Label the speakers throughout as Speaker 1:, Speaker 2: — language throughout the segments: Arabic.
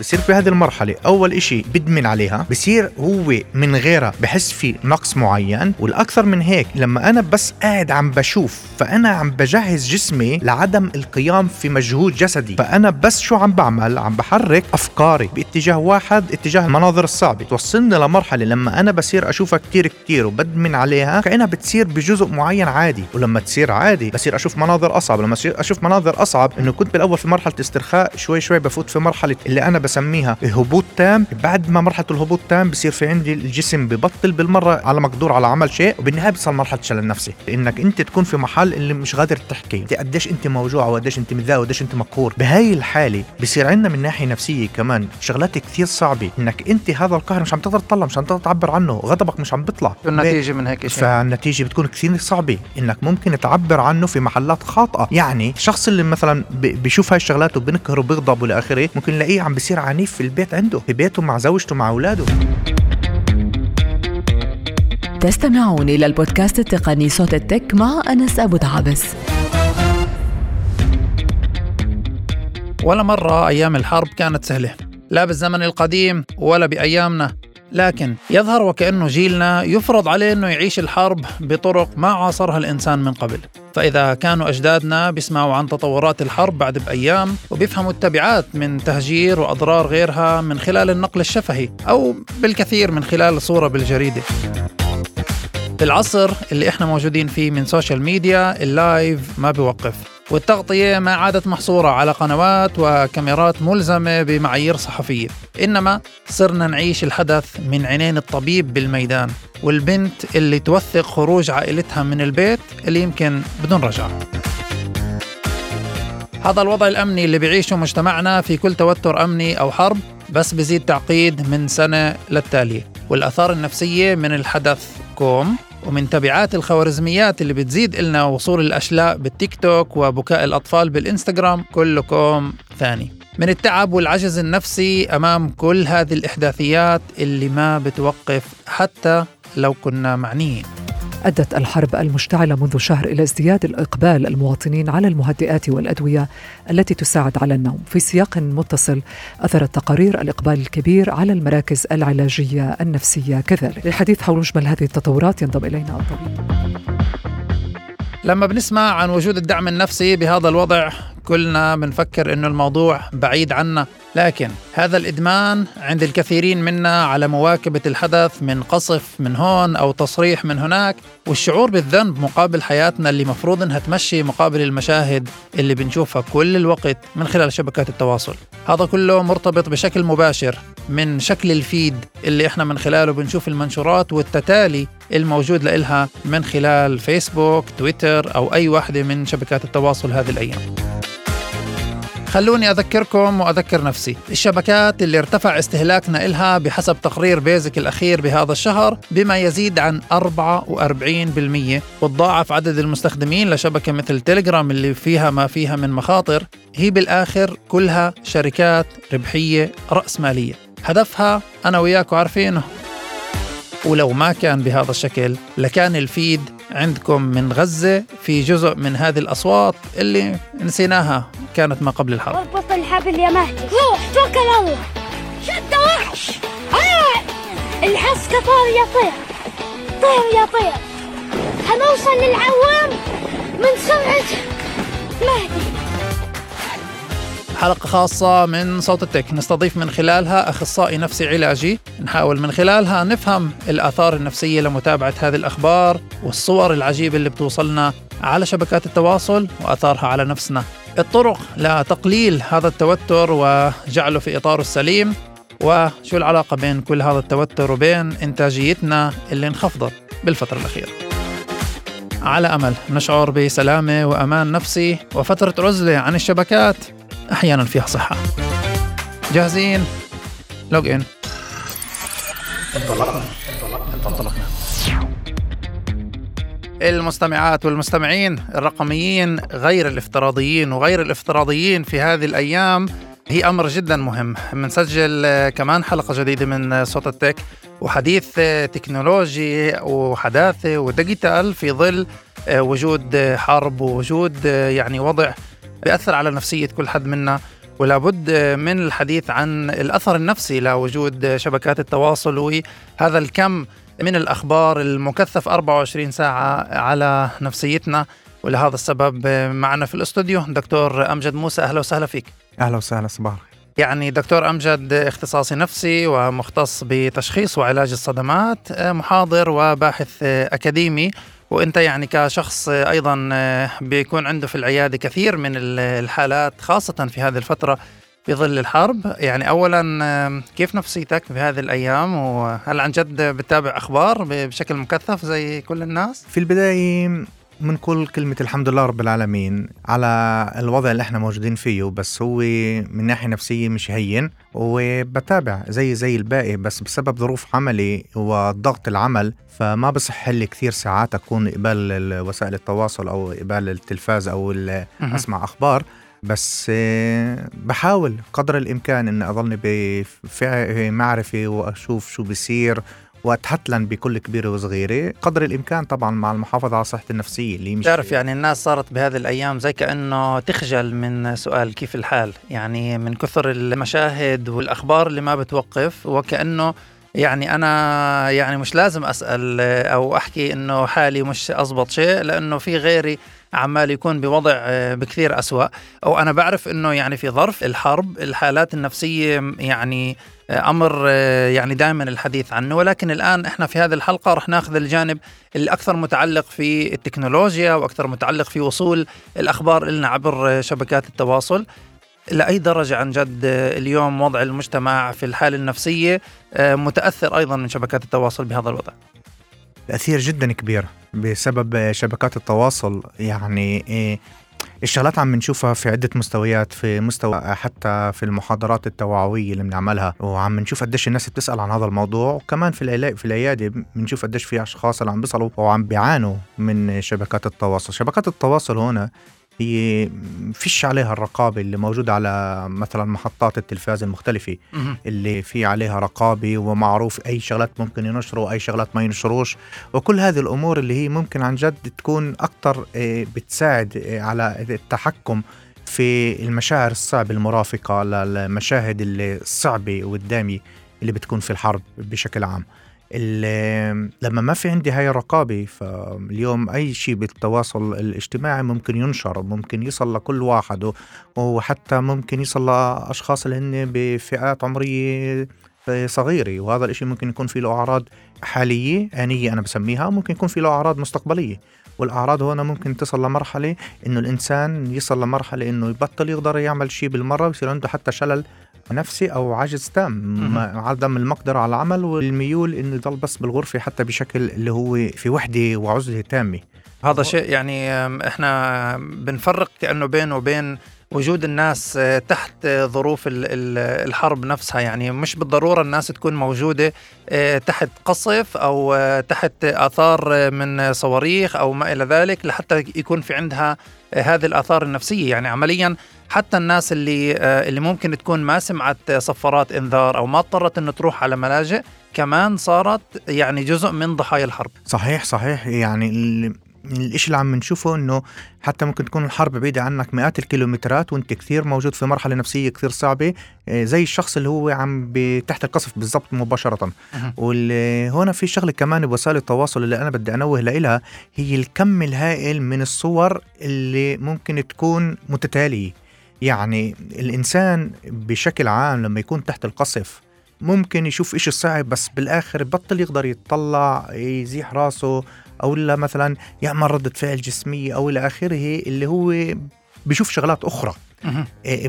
Speaker 1: بصير في هذه المرحلة أول إشي بدمن عليها بصير هو من غيرها بحس في نقص معين والأكثر من هيك لما أنا بس قاعد عم بشوف فأنا عم بجهز جسمي لعدم القيام في مجهود جسدي فأنا بس شو عم بعمل؟ عم بحرك أفكاري باتجاه واحد اتجاه المناظر الصعبة. توصلني لمرحلة لما أنا بصير أشوفها كتير كتير وبدمن عليها كأنها بتصير بجزء معين عادي. ولما تصير عادي بصير أشوف مناظر أصعب لما أشوف مناظر أصعب إنه كنت بالأول في مرحلة استرخاء شوي شوي بفوت في مرحلة اللي أنا بسميها هبوط تام. بعد ما مرحلة الهبوط تام بصير في عندي الجسم ببطل بالمرة على مقدور على عمل شيء وبالنهاية بتصل مرحلة شلل نفسي. إنك أنت تكون في محل اللي مش قادر تحكي. إنت قديش أنت موجوع وقديش أنت متضايق وقديش أنت مقهور بهاي الحالة بصير عندنا من ناحية نفسية كمان شغلات كثير صعبة. إنك أنت هذا القهر مش عم تقدر تطلع مش عم تقدر تعبر عنه. غضبك مش عم بيطلع.
Speaker 2: النتيجة من هيك
Speaker 1: شيء فالنتيجة بتكون كثير صعبة. إنك ممكن تعبر عنه في محلات خاطئة. يعني الشخص اللي مثلا بيشوف هاي الشغلات وبنكهر وبيغضب والى آخره ممكن نلاقيه عم بيصير عنيف في البيت عنده في بيته مع زوجته مع أولاده.
Speaker 3: تستمعون إلى البودكاست التقني صوت التك مع أنس أبو دعابس
Speaker 2: ولا مرة أيام الحرب كانت سهلة. لا بالزمن القديم ولا بأيامنا. لكن يظهر وكأنه جيلنا يفرض عليه أنه يعيش الحرب بطرق ما عاصرها الإنسان من قبل. فإذا كانوا أجدادنا بيسمعوا عن تطورات الحرب بعد بأيام وبيفهموا التبعات من تهجير وأضرار غيرها من خلال النقل الشفهي أو بالكثير من خلال صورة بالجريدة. في العصر اللي إحنا موجودين فيه من social media ال live ما بيوقف. والتغطية ما عادت محصورة على قنوات وكاميرات ملزمة بمعايير صحفية. إنما صرنا نعيش الحدث من عينين الطبيب بالميدان والبنت اللي توثق خروج عائلتها من البيت اللي يمكن بدون رجعة هذا الوضع الأمني اللي بيعيشه مجتمعنا في كل توتر أمني أو حرب بس بزيد تعقيد من سنة للتالية والآثار النفسية من الحدث كوم. ومن تبعات الخوارزميات اللي بتزيد لنا وصول الأشلاء بالتيك توك وبكاء الأطفال بالإنستغرام كلكم ثاني من التعب والعجز النفسي أمام كل هذه الإحداثيات اللي ما بتوقف حتى لو كنا معنيين.
Speaker 4: أدت الحرب المشتعلة منذ شهر إلى ازدياد الإقبال المواطنين على المهدئات والأدوية التي تساعد على النوم. في سياق متصل أثرت تقارير الإقبال الكبير على المراكز العلاجية النفسية كذلك. للحديث حول مجمل هذه التطورات ينضم إلينا الطبيب.
Speaker 2: لما بنسمع عن وجود الدعم النفسي بهذا الوضع كلنا بنفكر إنه الموضوع بعيد عنا. لكن هذا الإدمان عند الكثيرين منا على مواكبة الحدث من قصف من هون أو تصريح من هناك والشعور بالذنب مقابل حياتنا اللي مفروض إنها تمشي مقابل المشاهد اللي بنشوفها كل الوقت من خلال شبكات التواصل. هذا كله مرتبط بشكل مباشر من شكل الفيد اللي إحنا من خلاله بنشوف المنشورات والتتالي الموجود لإلها من خلال فيسبوك تويتر أو أي واحدة من شبكات التواصل هذه الأيام. خلوني أذكركم وأذكر نفسي. الشبكات اللي ارتفع استهلاكنا إلها بحسب تقرير بيزك الأخير بهذا الشهر بما يزيد عن 44% وتضاعف عدد المستخدمين لشبكة مثل تليجرام اللي فيها ما فيها من مخاطر. هي بالآخر كلها شركات ربحية رأسمالية هدفها أنا وياكم عارفينه. ولو ما كان بهذا الشكل لكان الفيد عندكم من غزة في جزء من هذه الأصوات اللي نسيناها كانت ما قبل الحرب.
Speaker 5: اربط الحبل يا مهدي. روح توكل الله. شد وحش. آه! الحسكة طار يا طير. طير يا طير. هنوصل للعوام من سرعة مهدي.
Speaker 2: حلقة خاصة من صوت التك. نستضيف من خلالها أخصائي نفسي علاجي. نحاول من خلالها نفهم الآثار النفسية لمتابعة هذه الأخبار والصور العجيبة اللي بتوصلنا على شبكات التواصل وآثارها على نفسنا. الطرق لتقليل هذا التوتر وجعله في إطاره السليم. وشو العلاقة بين كل هذا التوتر وبين إنتاجيتنا اللي انخفضت بالفترة الأخيرة؟ على أمل. نشعر بسلامة وأمان نفسي وفترة عزلة عن الشبكات. أحيانا فيها صحة. جاهزين؟ log in انطلقنا. انطلقنا. المستمعات والمستمعين الرقميين غير الافتراضيين وغير الافتراضيين في هذه الأيام هي أمر جدا مهم. بنسجل كمان حلقة جديدة من صوت ال tech وحديث تكنولوجي وحداثة و digital في ظل وجود حرب ووجود يعني وضع بيأثر على نفسية كل حد منا ولابد من الحديث عن الأثر النفسي لوجود شبكات التواصل وهذا الكم من الأخبار المكثف 24 ساعة على نفسيتنا ولهذا السبب معنا في الاستوديو دكتور أمجد موسى. أهلا وسهلا فيك.
Speaker 1: أهلا وسهلا صباح.
Speaker 2: يعني دكتور أمجد اختصاصي نفسي ومختص بتشخيص وعلاج الصدمات محاضر وباحث أكاديمي. وإنت يعني كشخص أيضا بيكون عنده في العيادة كثير من الحالات خاصة في هذه الفترة في ظل الحرب. يعني اولا كيف نفسيتك في هذه الأيام؟ وهل عن جد بتتابع أخبار بشكل مكثف زي كل الناس؟
Speaker 1: في البداية بنقول كلمة الحمد لله رب العالمين على الوضع اللي إحنا موجودين فيه بس هو من ناحية نفسية مش هين وبتابع زي زي الباقي بس بسبب ظروف عملي وضغط العمل فما بصح لي كثير ساعات أكون قبال وسائل التواصل أو قبال التلفاز أو أسمع أخبار بس بحاول قدر الإمكان إني اضلني بمعرفة وأشوف شو بيصير واتحتلن بكل كبيرة وصغيرة قدر الإمكان طبعا مع المحافظة على صحتي النفسية اللي مش
Speaker 2: تعرف يعني الناس صارت بهذه الأيام زي كأنه تخجل من سؤال كيف الحال؟ يعني من كثر المشاهد والأخبار اللي ما بتوقف وكأنه يعني أنا يعني مش لازم أسأل أو أحكي إنه حالي مش أزبط شيء لأنه في غيري عمال يكون بوضع بكثير أسوأ. أو أنا بعرف إنه يعني في ظرف الحرب الحالات النفسية يعني أمر يعني دائما الحديث عنه. ولكن الآن إحنا في هذه الحلقة رح ناخذ الجانب اللي أكثر متعلق في التكنولوجيا وأكثر متعلق في وصول الأخبار لنا عبر شبكات التواصل. لأي درجة عن جد اليوم وضع المجتمع في الحالة النفسية متأثر أيضا من شبكات التواصل بهذا الوضع؟
Speaker 1: تأثير جدا كبير بسبب شبكات التواصل. يعني إيه الشغلات عم نشوفها في عدة مستويات في مستوى حتى في المحاضرات التوعوية اللي بنعملها وعم نشوف قديش الناس بتسأل عن هذا الموضوع وكمان في في العيادة بنشوف قديش في أشخاص اللي عم بيصلوا وعم بيعانوا من شبكات التواصل. شبكات التواصل هنا هي فيش عليها الرقابة اللي موجودة على مثلا محطات التلفاز المختلفة اللي في عليها رقابة ومعروف أي شغلات ممكن ينشروا أي شغلات ما ينشروش. وكل هذه الأمور اللي هي ممكن عن جد تكون أكتر بتساعد على التحكم في المشاعر الصعبة المرافقة للمشاهد الصعبة والدامية اللي بتكون في الحرب بشكل عام. لما ما في عندي هاي الرقابة فاليوم أي شيء بالتواصل الاجتماعي ممكن ينشر ممكن يصل لكل واحد وحتى ممكن يصل لأشخاص اللي هن بفئات عمرية صغيرة وهذا الإشي ممكن يكون فيه له أعراض حالية آنية أنا بسميها ممكن يكون فيه له أعراض مستقبلية. والأعراض هنا ممكن تصل لمرحلة إنه الإنسان يصل لمرحلة إنه يبطل يقدر يعمل شيء بالمرة ويصير عنده حتى شلل نفسي أو عجز تام. عدم المقدرة على العمل والميول انه يضل بس بالغرفة حتى بشكل اللي هو في وحدة وعزلة تامة.
Speaker 2: هذا شيء يعني إحنا بنفرق كانه بينه وبين وجود الناس تحت ظروف الحرب نفسها. يعني مش بالضرورة الناس تكون موجودة تحت قصف أو تحت آثار من صواريخ أو ما إلى ذلك لحتى يكون في عندها هذه الآثار النفسية. يعني عمليا حتى الناس اللي اللي ممكن تكون ما سمعت صفارات إنذار أو ما اضطرت إنه تروح على ملاجئ كمان صارت يعني جزء من ضحايا الحرب.
Speaker 1: صحيح صحيح. يعني الإشي اللي عم نشوفه إنه حتى ممكن تكون الحرب بعيدة عنك مئات الكيلومترات وإنت كثير موجود في مرحلة نفسية كثير صعبة زي الشخص اللي هو عم تحت القصف بالضبط مباشرة. وهنا في شغلة كمان بوسائل التواصل اللي أنا بدي أنوه لها هي الكم الهائل من الصور اللي ممكن تكون متتالية. يعني الإنسان بشكل عام لما يكون تحت القصف ممكن يشوف إشي صعب بس بالآخر بطل يقدر يتطلع يزيح راسه أو لا مثلا يعمل ردة فعل جسمية أو إلى آخره اللي هو بيشوف شغلات أخرى.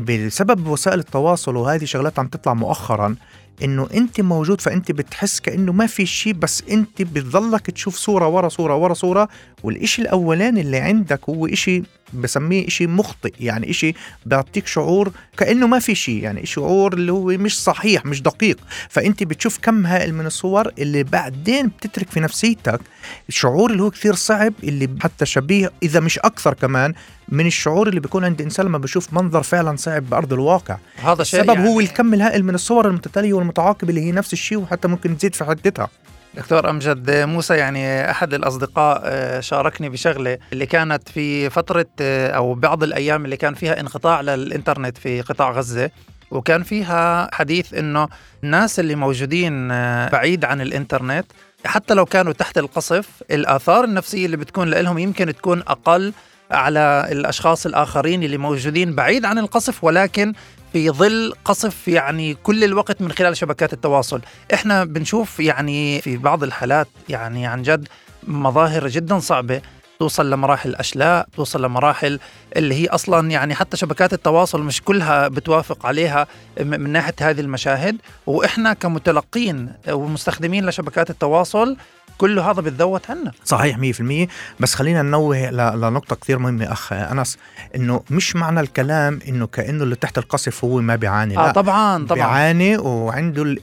Speaker 1: بسبب وسائل التواصل وهذه شغلات عم تطلع مؤخرا إنه أنت موجود فأنت بتحس كأنه ما في شيء بس أنت بتضلك تشوف صورة ورا صورة ورا صورة والإشي الأولاني اللي عندك هو إشي بسميه إشي مخطئ يعني إشي بيعطيك شعور كأنه ما في شيء يعني شعور اللي هو مش صحيح مش دقيق. فأنت بتشوف كم هائل من الصور اللي بعدين بتترك في نفسيتك الشعور اللي هو كثير صعب اللي حتى شبيه إذا مش أكثر كمان من الشعور اللي بيكون عند الإنسان لما بشوف منظر فعلا صعب بأرض الواقع.
Speaker 2: هذا
Speaker 1: السبب
Speaker 2: يعني
Speaker 1: هو الكم الهائل من الصور المتتالية والمتعاقبة اللي هي نفس الشيء وحتى ممكن تزيد في حدتها.
Speaker 2: دكتور أمجد موسى يعني أحد الأصدقاء آه، شاركني بشغلة اللي كانت في فترة آه، أو بعض الأيام اللي كان فيها انقطاع للإنترنت في قطاع غزة وكان فيها حديث إنه الناس اللي موجودين آه، بعيد عن الإنترنت حتى لو كانوا تحت القصف الآثار النفسية اللي بتكون لهم يمكن تكون أقل على الأشخاص الآخرين اللي موجودين بعيد عن القصف ولكن في ظل قصف يعني كل الوقت من خلال شبكات التواصل. إحنا بنشوف يعني في بعض الحالات يعني عن جد مظاهر جدا صعبة توصل لمراحل أشلاء توصل لمراحل اللي هي أصلا يعني حتى شبكات التواصل مش كلها بتوافق عليها من ناحية هذه المشاهد. وإحنا كمتلقين ومستخدمين لشبكات التواصل كل هذا بتذوت عنا.
Speaker 1: صحيح 100% بس خلينا ننوه لنقطة كثير مهمة أخ أنس إنه مش معنى الكلام إنه كأنه اللي تحت القصف هو ما بيعاني.
Speaker 2: آه لا طبعا طبعا.
Speaker 1: بيعاني وعنده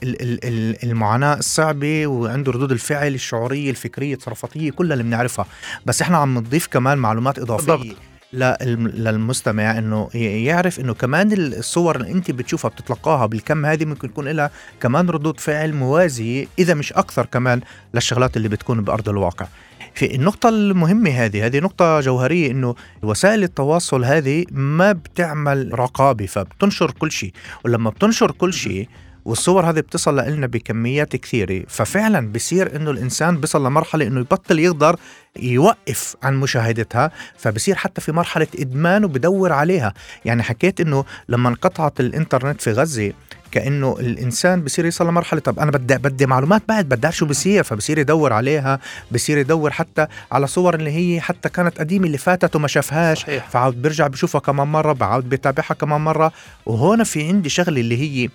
Speaker 1: المعاناة الصعبة وعنده ردود الفعل الشعورية الفكرية التصرفاتية كلها اللي بنعرفها. بس إحنا عم نضيف كمان معلومات إضافية. بالضبط. للمستمع إنه يعرف إنه كمان الصور اللي أنت بتشوفها بتتلقاها بالكم هذه ممكن يكون لها كمان ردود فعل موازية إذا مش أكثر كمان للشغلات اللي بتكون بأرض الواقع. في النقطة المهمة هذه هذه نقطة جوهرية إنه وسائل التواصل هذه ما بتعمل رقابة فبتنشر كل شيء. ولما بتنشر كل شيء والصور هذه بتصل لنا بكميات كثيرة. ففعلا بصير إنه الإنسان بيصل لمرحلة إنه يبطل يقدر يوقف عن مشاهدتها فبصير حتى في مرحلة إدمان وبدور عليها. يعني حكيت إنه لما انقطعت الإنترنت في غزة كإنه الإنسان بصير يصل لمرحلة طب أنا بدي بدي معلومات بعد بدي أعرف شو بصير. فبصير يدور عليها بصير يدور حتى على صور اللي هي حتى كانت قديمة اللي فاتت وما شافهاش. صحيح. فعاود بيرجع بشوفها كمان مرة بعود بيتابعها كمان مرة. وهون في عندي شغلة اللي هي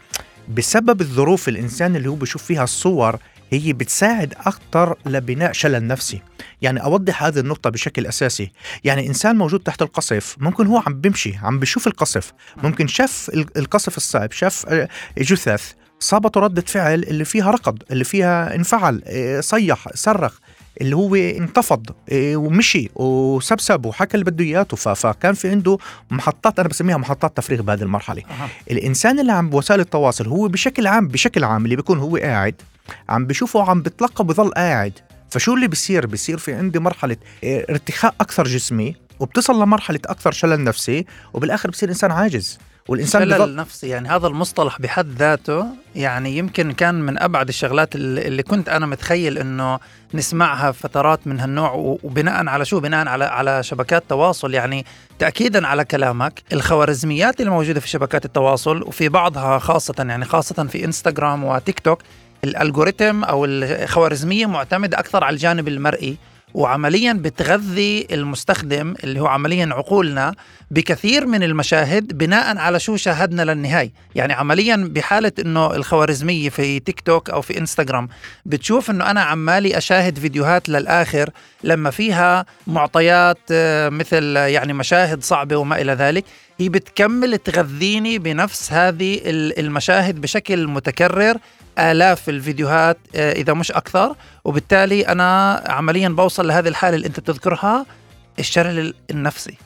Speaker 1: بسبب الظروف الإنسان اللي هو بيشوف فيها الصور هي بتساعد أكثر لبناء شلل نفسي. يعني أوضح هذه النقطة بشكل أساسي. يعني إنسان موجود تحت القصف ممكن هو عم بمشي عم بشوف القصف. ممكن شاف القصف الصعب شاف آه، جثث. صابته ردة فعل اللي فيها ركض اللي فيها انفعل آه، صيح صرخ. اللي هو انتفض إيه، ومشي وسبسب وحكى اللي بده اياته فكان في عنده محطات أنا بسميها محطات تفريغ بهذه المرحلة. أه. الإنسان اللي عم بوسائل التواصل هو بشكل عام بشكل عام اللي بيكون هو قاعد عم بشوفه عم بتلقى بضل قاعد. فشو اللي بيصير؟ بيصير في عندي مرحلة إيه، ارتخاء أكثر جسمي وبتصل لمرحلة أكثر شلل نفسي وبالآخر بصير إنسان عاجز.
Speaker 2: والإنسان الشلل بضل... النفسي يعني هذا المصطلح بحد ذاته يعني يمكن كان من أبعد الشغلات اللي كنت أنا متخيل إنه نسمعها فترات من هالنوع وبناء على شو؟ بناء على على شبكات تواصل. يعني تاكيدا على كلامك الخوارزميات اللي موجودة في شبكات التواصل وفي بعضها خاصة يعني خاصة في إنستغرام وتيك توك الألغوريتم أو الخوارزمية معتمدة أكثر على الجانب المرئي. وعمليا بتغذي المستخدم اللي هو عمليا عقولنا بكثير من المشاهد بناء على شو شاهدنا للنهاية. يعني عمليا بحالة إنه الخوارزمية في تيك توك أو في انستغرام بتشوف إنه أنا عمالي أشاهد فيديوهات للآخر لما فيها معطيات آه، مثل يعني مشاهد صعبة وما إلى ذلك. هي بتكمل تغذيني بنفس هذه المشاهد بشكل متكرر آلاف الفيديوهات آه، إذا مش أكثر. وبالتالي أنا عمليا بوصل لهذه الحالة اللي أنت بتذكرها الشلل النفسي.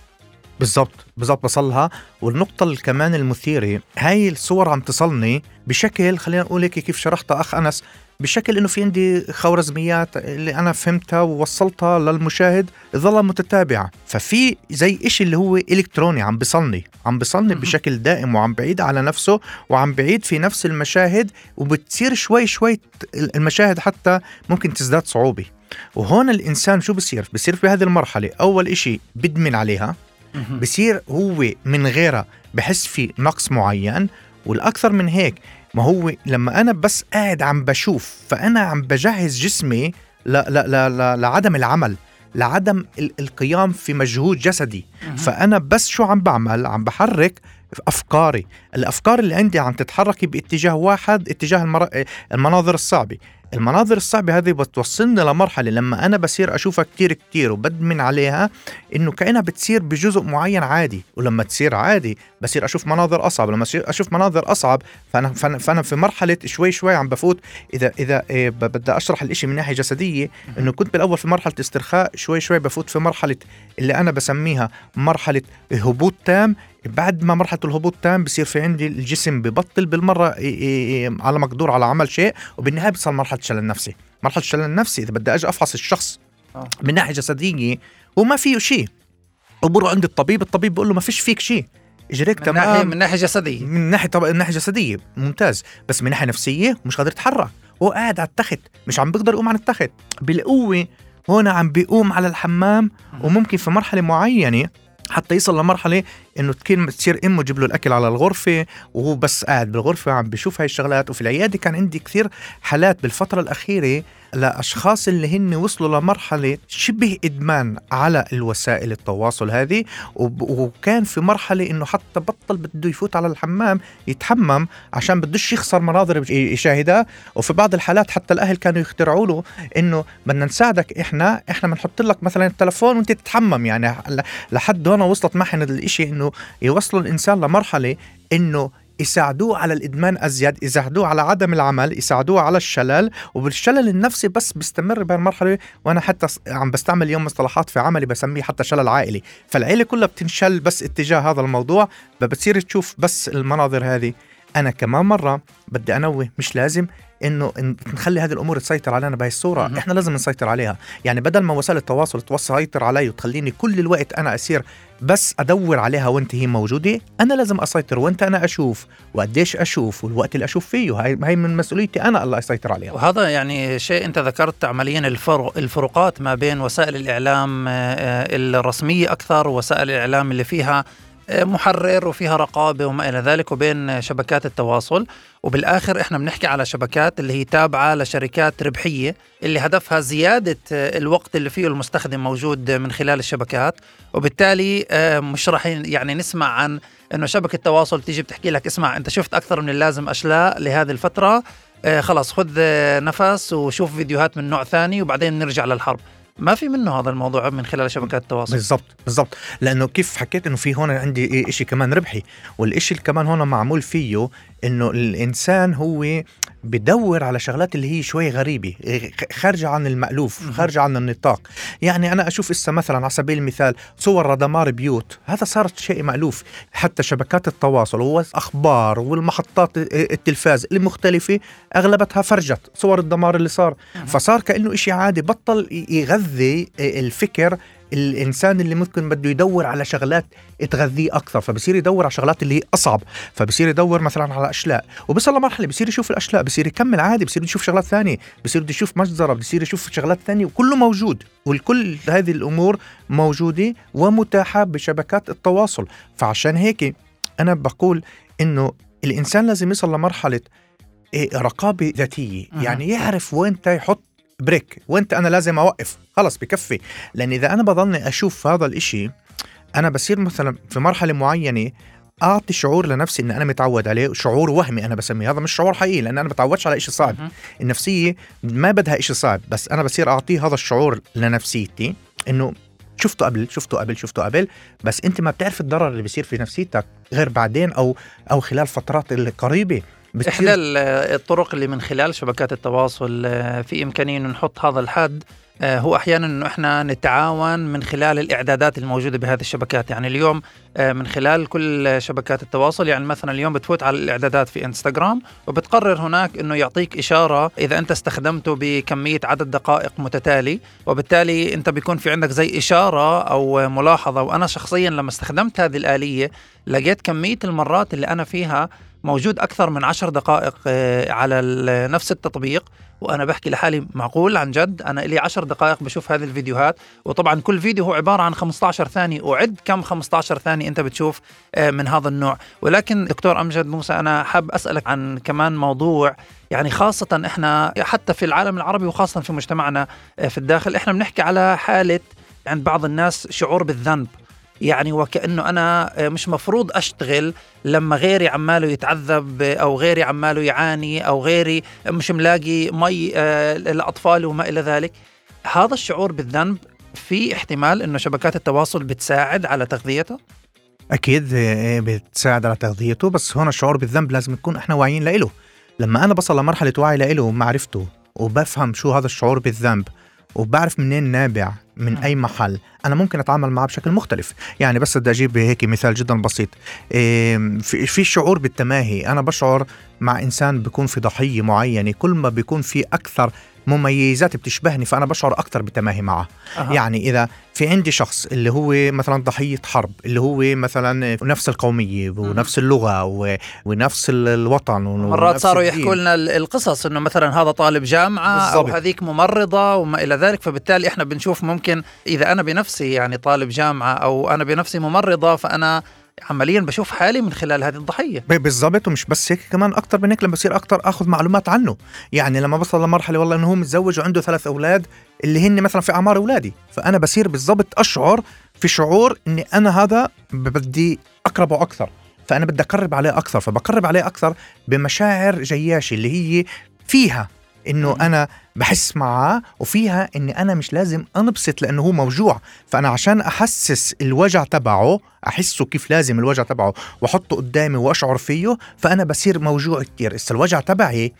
Speaker 1: بالضبط بالضبط بصلها والنقطة كمان المثيرة هاي الصور عم تصلني بشكل خلينا نقول هيك كيف شرحتها أخ أنس بشكل إنه في عندي خوارزميات اللي أنا فهمتها ووصلتها للمشاهد ظل متتابعة. ففي زي إشي اللي هو إلكتروني عم بصلني عم بصلني بشكل دائم وعم بعيد على نفسه وعم بعيد في نفس المشاهد وبتصير شوي شوي المشاهد حتى ممكن تزداد صعوبة. وهون الإنسان شو بصير؟ بصير في هذه المرحلة أول إشي بدمن عليها بصير هو من غيرها بحس في نقص معين والأكثر من هيك ما هو لما أنا بس قاعد عم بشوف فأنا عم بجهز جسمي لا لا لا لا لعدم العمل لعدم القيام في مجهود جسدي. فأنا بس شو عم بعمل؟ عم بحرك أفكاري. الأفكار اللي عندي عم تتحرك باتجاه واحد اتجاه المر... المناظر الصعبة. المناظر الصعبة هذه بتوصلني لمرحلة لما أنا بصير أشوفها كتير كتير وبدمن عليها إنه كأنها بتصير بجزء معين عادي. ولما تصير عادي بصير أشوف مناظر أصعب. لما أشوف مناظر أصعب فأنا, فأنا, فأنا في مرحلة شوي شوي عم بفوت. إذا إذا إيه بدي أشرح الإشي من ناحية جسدية إنه كنت بالأول في مرحلة استرخاء شوي شوي بفوت في مرحلة اللي أنا بسميها مرحلة هبوط تام. بعد ما مرحلة الهبوط تام بصير في عندي الجسم ببطل بالمرة على مقدور على عمل شيء وبالنهاية بصل مرحلة الشلل النفسي مرحلة الشلل النفسي إذا بدي أجي أفحص الشخص
Speaker 2: آه.
Speaker 1: من ناحية جسدية هو ما فيه شيء. وبروح عند الطبيب الطبيب بيقول له ما فيش فيك شيء.
Speaker 2: إجريك
Speaker 1: تمام.
Speaker 2: من ناحية جسدية.
Speaker 1: من ناحيه طبعا من ناحية جسدية ممتاز. بس من ناحية نفسية مش قادر يتحرك هو قاعد على التخت مش عم بيقدر يقوم عن التخت. بالقوة هون عم بيقوم على الحمام وممكن في مرحلة معينة حتى يصل لمرحلة إنه تصير أمه تجيب له الأكل على الغرفة وهو بس قاعد بالغرفة عم بيشوف هاي الشغلات. وفي العيادة كان عندي كثير حالات بالفترة الأخيرة لأشخاص اللي هن وصلوا لمرحلة شبه إدمان على الوسائل التواصل هذه وكان في مرحلة إنه حتى بطل بده يفوت على الحمام يتحمم عشان بدوش يخسر مناظر يشاهدها. وفي بعض الحالات حتى الأهل كانوا يخترعوا له إنه بدنا نساعدك إحنا إحنا بنحط لك مثلا التلفون وأنت تتحمم. يعني لحد هون وصلت معهم الإشي إنه يوصلوا الإنسان لمرحلة إنه يساعدوه على الإدمان ازيد يساعدوه على عدم العمل يساعدوه على الشلل وبالشلل النفسي بس بيستمر بهالمرحله وأنا حتى عم بستعمل اليوم مصطلحات في عملي بسميه حتى شلل عائلي. فالعيلة كلها بتنشل بس اتجاه هذا الموضوع فبتصير تشوف بس المناظر هذه أنا كمان مرة بدي أنوه مش لازم إنه نخلي هذه الأمور تسيطر علينا بهي الصورة
Speaker 2: مهم.
Speaker 1: إحنا لازم نسيطر عليها يعني بدل ما وسائل التواصل تسيطر علي وتخليني كل الوقت أنا أسير بس أدور عليها وإنت هي موجودة أنا لازم أسيطر وإنت أنا أشوف وقديش أشوف والوقت اللي أشوف فيه هاي هاي من مسؤوليتي أنا الله اسيطر عليها
Speaker 2: وهذا يعني شيء أنت ذكرت عمليا الفرق الفروقات ما بين وسائل الإعلام آه، آه، الرسمية أكثر ووسائل الإعلام اللي فيها محرر وفيها رقابة وما إلى ذلك وبين شبكات التواصل. وبالآخر إحنا بنحكي على شبكات اللي هي تابعة لشركات ربحية اللي هدفها زيادة آه، الوقت اللي فيه المستخدم موجود من خلال الشبكات. وبالتالي آه، مش راح يعني نسمع عن إنه شبكة تواصل تيجي بتحكي لك اسمع أنت شفت أكثر من اللازم أشلاء لهذه الفترة. آه خلاص خذ نفس وشوف فيديوهات من نوع ثاني وبعدين نرجع للحرب. ما في منه هذا الموضوع من خلال شبكات التواصل.
Speaker 1: بالضبط بالضبط. لأنه كيف حكيت إنه في هون عندي إيه إشي كمان ربحي والإشي اللي كمان هون معمول فيه إنه الإنسان هو بدور على شغلات اللي هي شوي غريبة إيه، خ- خارجة عن المألوف
Speaker 2: مهم.
Speaker 1: خارجة عن النطاق. يعني أنا أشوف إسا مثلا على سبيل المثال صور دمار بيوت هذا صارت شيء مألوف. حتى شبكات التواصل والأخبار والمحطات التلفاز المختلفه أغلبتها فرجت صور الدمار اللي صار. فصار كأنه إشي عادي بطل يغذي الفكر الإنسان اللي ممكن بده يدور على شغلات تغذيه أكثر فبصير يدور على شغلات اللي هي أصعب فبصير يدور مثلا على أشلاء وبصل لمرحله بصير يشوف الأشلاء بصير يكمل عادي بصير يشوف شغلات ثانية بصير بده يشوف مجزره بصير يشوف شغلات ثانية وكله موجود والكل هذه الأمور موجودة ومتاحة بشبكات التواصل فعشان هيك أنا بقول إنه الإنسان لازم يصل لمرحلة إيه، رقابة
Speaker 2: ذاتية.
Speaker 1: يعني يعرف وين يحط بريك وانت أنا لازم أوقف. خلص بكفي. لأن إذا أنا بضلني أشوف هذا الإشي أنا بصير مثلا في مرحلة معينة أعطي شعور لنفسي ان أنا متعود عليه شعور وهمي أنا بسميه. هذا مش شعور حقيقي لأن أنا بتعودش على إشي صعب. النفسية ما بدها إشي صعب بس أنا بصير أعطيه هذا الشعور لنفسيتي إنه شفته قبل شفته قبل شفته قبل بس أنت ما بتعرف الضرر اللي بيصير في نفسيتك غير بعدين أو أو خلال فترات القريبة.
Speaker 2: إحدى ال- الطرق اللي من خلال شبكات التواصل آه، في إمكانية إنه نحط هذا الحد آه، هو أحيانا إنه إحنا نتعاون من خلال الإعدادات الموجودة بهذه الشبكات. يعني اليوم آه، من خلال كل شبكات التواصل يعني مثلا اليوم بتفوت على الإعدادات في إنستغرام وبتقرر هناك إنه يعطيك إشارة إذا أنت استخدمته بكمية عدد دقائق متتالي وبالتالي أنت بيكون في عندك زي إشارة أو ملاحظة. وأنا شخصيا لما استخدمت هذه الآلية لقيت كمية المرات اللي أنا فيها موجود أكثر من عشر دقائق آه، على نفس التطبيق وأنا بحكي لحالي معقول عن جد. أنا لي عشر دقائق بشوف هذه الفيديوهات وطبعا كل فيديو هو عبارة عن 15 ثانية. وعد كم 15 ثانية أنت بتشوف آه، من هذا النوع. ولكن دكتور أمجد موسى أنا حاب أسألك عن كمان موضوع يعني خاصة إحنا حتى في العالم العربي وخاصة في مجتمعنا آه، في الداخل إحنا بنحكي على حالة عند بعض الناس شعور بالذنب. يعني وكأنه أنا آه، مش مفروض أشتغل لما غيري عماله يتعذب آه، أو غيري عماله يعاني أو غيري مش ملاقي مي آه، لأطفاله وما إلى ذلك. هذا الشعور بالذنب في احتمال أنه شبكات التواصل بتساعد على تغذيته؟
Speaker 1: أكيد آه، بتساعد على تغذيته بس هون الشعور بالذنب لازم نكون إحنا واعيين له لما أنا بصل لمرحلة وعي له ومعرفته وبفهم شو هذا الشعور بالذنب وبعرف منين نابع من
Speaker 2: مم.
Speaker 1: أي محل. أنا ممكن أتعامل معه بشكل مختلف. يعني بس بدي أجيب هيك مثال جدا بسيط. إيه، في في شعور بالتماهي. أنا بشعر مع إنسان بيكون في ضحية معينة. كل ما بيكون في أكثر مميزات بتشبهني فأنا بشعر أكثر بتماهي معه
Speaker 2: أها.
Speaker 1: يعني إذا في عندي شخص اللي هو مثلا ضحية حرب اللي هو مثلا نفس القومية ونفس اللغة و... ونفس ال- الوطن
Speaker 2: مرات
Speaker 1: ونفس
Speaker 2: صاروا
Speaker 1: الدين.
Speaker 2: يحكوا لنا ال- القصص إنه مثلا هذا طالب جامعة أو
Speaker 1: بالضبط.
Speaker 2: هذيك ممرضة وما إلى ذلك فبالتالي إحنا بنشوف ممكن إذا أنا بنفسي يعني طالب جامعة أو أنا بنفسي ممرضة فأنا عمليا بشوف حالي من خلال هذه
Speaker 1: الضحية. بالضبط ومش بس هيك كمان أكثر من هيك لما بصير أكثر آخذ معلومات عنه. يعني لما بصل لمرحلة والله إنه هو متزوج وعنده ثلاث أولاد اللي هن مثلا في أعمار أولادي. فأنا بصير بالضبط أشعر في شعور إني أنا هذا بدي أقربه أكثر. فأنا بدي أقرب عليه أكثر. فبقرب عليه أكثر بمشاعر جياشي اللي هي فيها.
Speaker 2: إنه.
Speaker 1: أنا بحس معاه وفيها إني أنا مش لازم أنبسط لأنه هو موجوع فأنا عشان أحسس الوجع تبعه أحسه كيف لازم الوجع تبعه وأحطه قدامي وأشعر فيه فأنا بصير موجوع كتير اسا الوجع تبعي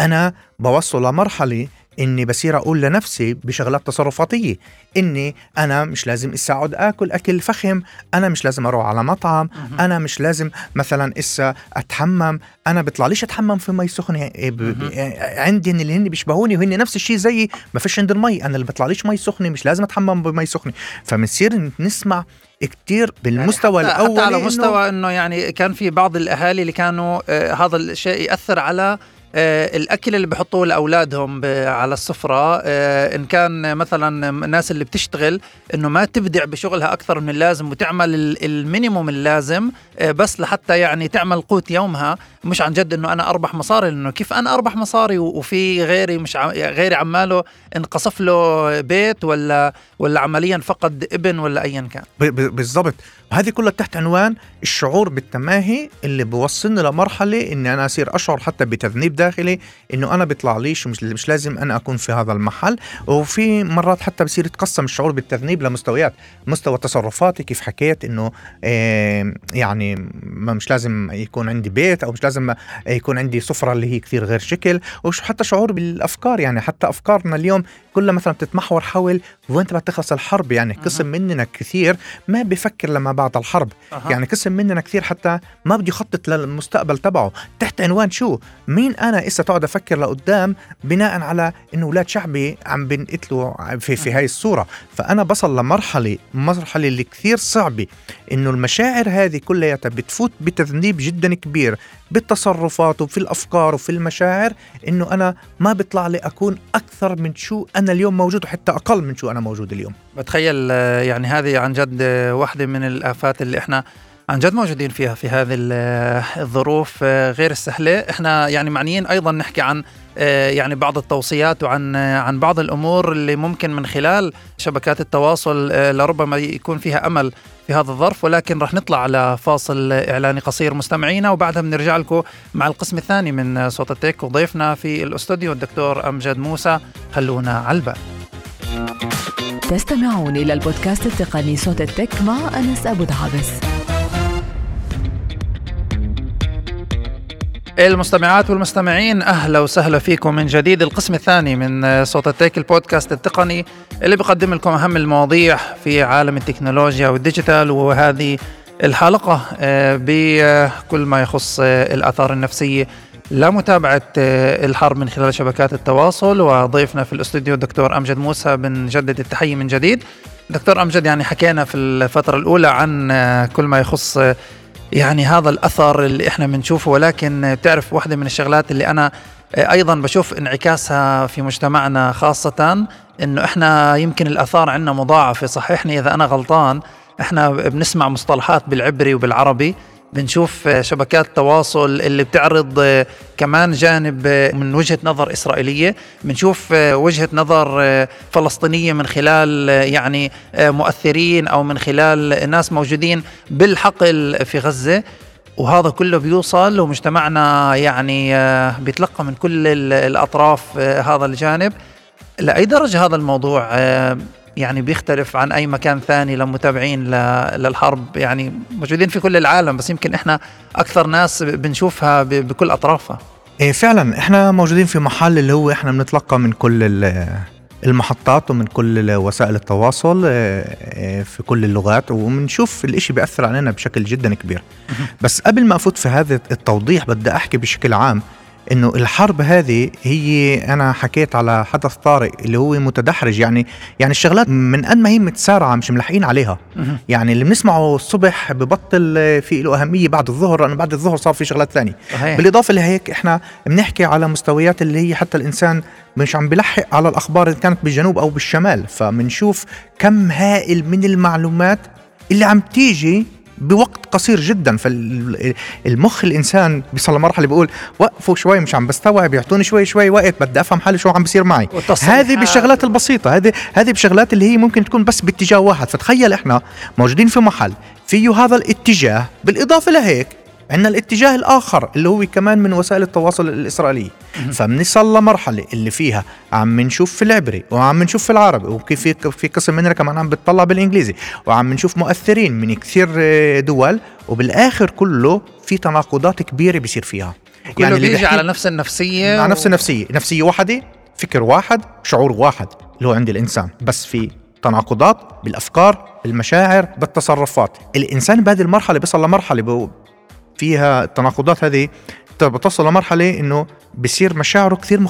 Speaker 1: أنا بوصل لمرحلة إني بصير أقول لنفسي بشغلات تصرفاتية إني أنا مش لازم اسا اقعد آكل أكل فخم أنا مش لازم أروح على مطعم أنا مش لازم مثلا إسا أتحمم أنا بيطلع ليش أتحمم في مي سخنه إيه ب- ب-
Speaker 2: مهم.
Speaker 1: عندي اللي هن بيشبهوني وهن نفس الشيء زيي ما فيش عند المي أنا اللي بيطلع ليش مي سخنة مش لازم أتحمم بمي سخنة فبنصير نسمع كتير بالمستوى
Speaker 2: حتى,
Speaker 1: الأول
Speaker 2: حتى على
Speaker 1: إنه-
Speaker 2: مستوى إنه يعني كان في بعض الأهالي اللي كانوا آه هذا الشيء يأثر على الأكل اللي بحطوه لأولادهم على السفرة آه إن كان مثلا الناس اللي بتشتغل إنه ما تبدع بشغلها أكثر من اللازم وتعمل ال- المينيموم اللازم آه بس لحتى يعني تعمل قوت يومها. مش عن جد إنه أنا أربح مصاري لأنه كيف أنا أربح مصاري؟ وفي غيري مش غيري عماله انقصف له بيت ولا ولا عمليا فقد ابن ولا ايا كان.
Speaker 1: بالضبط. وهذه كلها تحت عنوان الشعور بالتماهي اللي بوصلني لمرحلة إني أنا أصير أشعر حتى بتذنيب داخلي إنه أنا بيطلع ليش مش مش لازم أنا أكون في هذا المحل. وفي مرات حتى بصير يتقسم الشعور بالتذنيب لمستويات مستوى تصرفاتي كيف حكيت إنه يعني ما مش لازم يكون عندي بيت أو مش لازم يكون عندي سفرة اللي هي كثير غير شكل. وش حتى شعور بالأفكار يعني حتى أفكارنا اليوم كلها مثلا بتتمحور حول وين تبغى تخلص الحرب يعني قسم مننا كثير ما بفكر لما بعد الحرب.
Speaker 2: أها.
Speaker 1: يعني قسم مننا كثير حتى ما بده يخطط للمستقبل تبعه. تحت عنوان شو؟ مين أنا إسا تقعد أفكر لقدام بناء على إنه أولاد شعبي عم بنقتلوا في في هاي الصورة. فأنا بصل لمرحلة مرحلة اللي كثير صعبة إنه المشاعر هذه كلياتها بتفوت بتذنيب جدا كبير. بالتصرفات وفي الأفكار وفي المشاعر إنه أنا ما بيطلع لي أكون أكثر من شو أنا اليوم موجود وحتى أقل من شو أنا موجود اليوم.
Speaker 2: بتخيل آه، يعني هذه عن جد آه، واحدة من الآفات اللي إحنا عن جد موجودين فيها في هذه آه، الظروف غير السهلة إحنا يعني معنيين أيضا نحكي عن يعني بعض التوصيات وعن آه، عن بعض الأمور اللي ممكن من خلال شبكات التواصل آه، لربما يكون فيها أمل في هذا الظرف ولكن رح نطلع على فاصل إعلاني قصير مستمعينا وبعدها بنرجع لكم مع القسم الثاني من آه، صوت التك وضيفنا في الأستوديو الدكتور أمجد موسى. خلونا على البال.
Speaker 3: تستمعون إلى البودكاست التقني صوت ال tech مع أنس أبو دعابس
Speaker 2: المستمعات والمستمعين أهلا وسهلا فيكم من جديد. القسم الثاني من صوت ال tech البودكاست التقني اللي بيقدم لكم أهم المواضيع في عالم التكنولوجيا وال digital وهذه الحلقة آه، بكل ما يخص آه، الآثار النفسية لمتابعة آه، الحرب من خلال شبكات التواصل. وضيفنا في الاستوديو الدكتور أمجد موسى بنجدد التحية من جديد. دكتور أمجد يعني حكينا في الفترة الأولى عن كل ما يخص يعني هذا الأثر اللي إحنا بنشوفه. ولكن بتعرف واحدة من الشغلات اللي أنا أيضا بشوف انعكاسها في مجتمعنا خاصة إنه إحنا يمكن الأثار عندنا مضاعفة. صححني إذا أنا غلطان إحنا بنسمع مصطلحات بالعبري وبالعربي. بنشوف شبكات تواصل اللي بتعرض كمان جانب من وجهة نظر إسرائيلية. بنشوف وجهة نظر فلسطينية من خلال يعني مؤثرين أو من خلال ناس موجودين بالحقل في غزة. وهذا كله بيوصل ومجتمعنا يعني بيتلقى من كل الأطراف هذا الجانب. لأي درجة هذا الموضوع؟ يعني بيختلف عن أي مكان ثاني لمتابعين للحرب. يعني موجودين في كل العالم بس يمكن إحنا أكثر ناس بنشوفها بكل أطرافها.
Speaker 1: إيه فعلا. إحنا موجودين في محل اللي هو إحنا بنتلقى من كل المحطات ومن كل وسائل التواصل في كل اللغات وبنشوف الإشي بيأثر علينا بشكل جدا كبير. بس قبل ما أفوت في هذا التوضيح بدي أحكي بشكل عام. إنه الحرب هذه هي أنا حكيت على حدث طارئ اللي هو متدحرج. يعني يعني الشغلات من قد ما هي متسارعة مش ملحقين عليها. يعني اللي بنسمعه الصبح ببطل في له أهمية بعد الظهر لأنه بعد الظهر صار في شغلات
Speaker 2: ثانية.
Speaker 1: بالإضافة لهيك إحنا بنحكي على مستويات اللي هي حتى الإنسان مش عم بلحق على الأخبار اللي كانت بالجنوب أو بالشمال. فبنشوف كم هائل من المعلومات اللي عم تيجي بوقت قصير جدا. فالمخ الإنسان بيصل لمرحلة بيقول وقفوا شوي مش عم بستوعب يعطوني شوي شوي وقت بدي أفهم حالي شو عم بصير معي. هذه بالشغلات البسيطة هذه هذه بشغلات اللي هي ممكن تكون بس باتجاه واحد. فتخيل إحنا موجودين في محل فيه هذا الاتجاه بالإضافة لهيك عندنا الاتجاه الآخر اللي هو كمان من وسائل التواصل الإسرائيلية. فبنصل لمرحله اللي فيها عم نشوف في العبري وعم نشوف في العربي وكيف في في قسم مننا كمان عم بتطلع بالإنجليزي وعم نشوف مؤثرين من كثير دول وبالآخر كله في تناقضات كبيرة بيصير فيها.
Speaker 2: كله يعني بيجي على نفس النفسية
Speaker 1: على نفس النفسية نفسية واحدة فكر واحد شعور واحد اللي هو عند الإنسان. بس في تناقضات بالأفكار بالمشاعر بالتصرفات. الإنسان بهذه المرحلة بيصل لمرحله فيها التناقضات هذه بتصل لمرحلة إنه بصير مشاعره كثير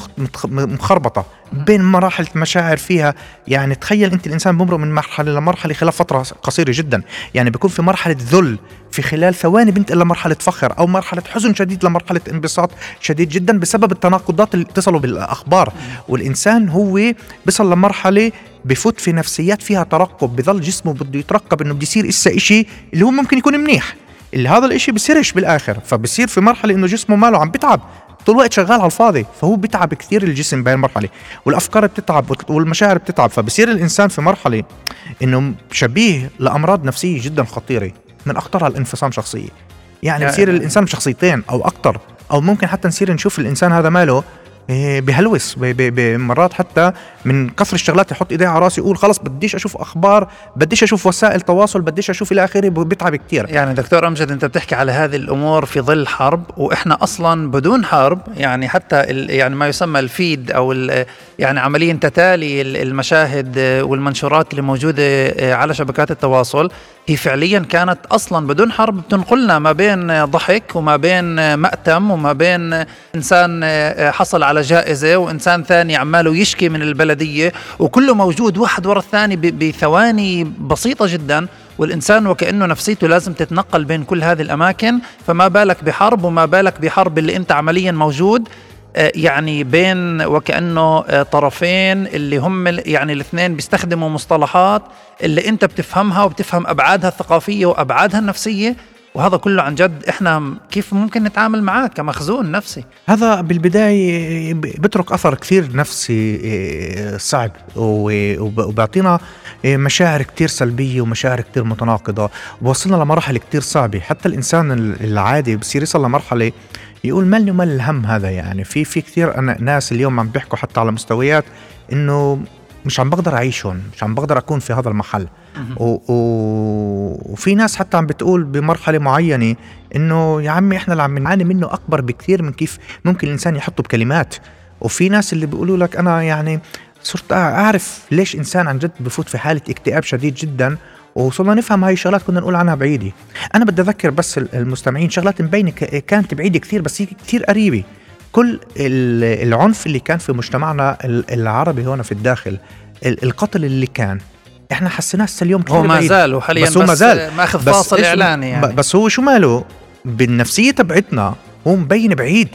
Speaker 1: مخربطة بين مراحل مشاعر فيها. يعني تخيل أنت الإنسان بمرق من مرحلة لمرحلة خلال فترة قصيرة جدا. يعني بيكون في مرحلة ذل في خلال ثواني بنتقل لمرحله فخر أو مرحلة حزن شديد لمرحلة انبساط شديد جدا بسبب التناقضات اللي اتصلوا بالأخبار. والإنسان هو بيصل لمرحلة بفوت في نفسيات فيها ترقب بضل جسمه بده يترقب إنه بده يصير اسا شيء اللي هو ممكن يكون منيح. هذا الإشي بصيرش بالآخر فبصير في مرحلة إنه جسمه ماله عم بتعب طول الوقت شغال على الفاضي فهو بيتعب كثير الجسم بهي المرحلة والأفكار بتتعب والمشاعر بتتعب فبصير الإنسان في مرحلة إنه شبيه لأمراض نفسية جدا خطيرة من اخطرها الانفصام شخصية يعني بصير الإنسان بشخصيتين أو أكثر أو ممكن حتى نصير نشوف الإنسان هذا ماله بهلوس بمرات حتى من كثر الشغلات يحط ايديه على راسي يقول خلص بديش أشوف أخبار بديش أشوف وسائل تواصل بديش أشوف إلى آخره بيتعب كثير
Speaker 2: يعني دكتور أمجد أنت بتحكي على هذه الأمور في ظل حرب وإحنا أصلا بدون حرب يعني حتى يعني ما يسمى الفيد أو يعني عمليا تتالي المشاهد والمنشورات اللي موجودة على شبكات التواصل هي فعليا كانت أصلا بدون حرب بتنقلنا ما بين ضحك وما بين مأتم وما بين إنسان حصل على جائزة وإنسان ثاني عماله يشكي من البلدية وكله موجود واحد ورا الثاني بثواني بسيطة جدا والإنسان وكأنه نفسيته لازم تتنقل بين كل هذه الأماكن فما بالك بحرب وما بالك بحرب اللي أنت عمليا موجود. آه، يعني بين وكأنه آه، طرفين اللي هم يعني الاثنين بيستخدموا مصطلحات اللي انت بتفهمها وبتفهم أبعادها الثقافية وأبعادها النفسية. وهذا كله عن جد إحنا كيف ممكن نتعامل معاه كمخزون نفسي.
Speaker 1: هذا بالبداية بترك أثر كثير نفسي آه، صعب وبيعطينا مشاعر كثير سلبية ومشاعر كثير متناقضة. ووصلنا لمراحل كثير صعبة. حتى الإنسان العادي بصير يصل لمرحلة يقول مالني ومال الهم هذا يعني. في في كثير أنا ناس اليوم عم بيحكوا حتى على مستويات إنه مش عم بقدر أعيشهم مش عم بقدر أكون في هذا المحل. و... و... وفي ناس حتى عم بتقول بمرحلة معينة إنه يا عمي إحنا اللي عم نعاني منه أكبر بكثير من كيف ممكن الإنسان يحطه بكلمات. وفي ناس اللي بيقولوا لك أنا يعني صرت أعرف ليش إنسان عن جد بفوت في حالة اكتئاب شديد جدا وصلنا نفهم هاي الشغلات كنا نقول عنها بعيدة. أنا بدي أذكر بس المستمعين شغلات مبينة كانت بعيدة كثير بس هي كثير قريبة. كل العنف اللي كان في مجتمعنا العربي هون في الداخل القتل اللي كان إحنا حسيناه هسه اليوم
Speaker 2: هو ما زال وحاليا بس هو ما زال. مأخذ فاصل إعلاني يعني.
Speaker 1: بس هو شو ماله؟ بالنفسية تبعتنا هو مبين بعيد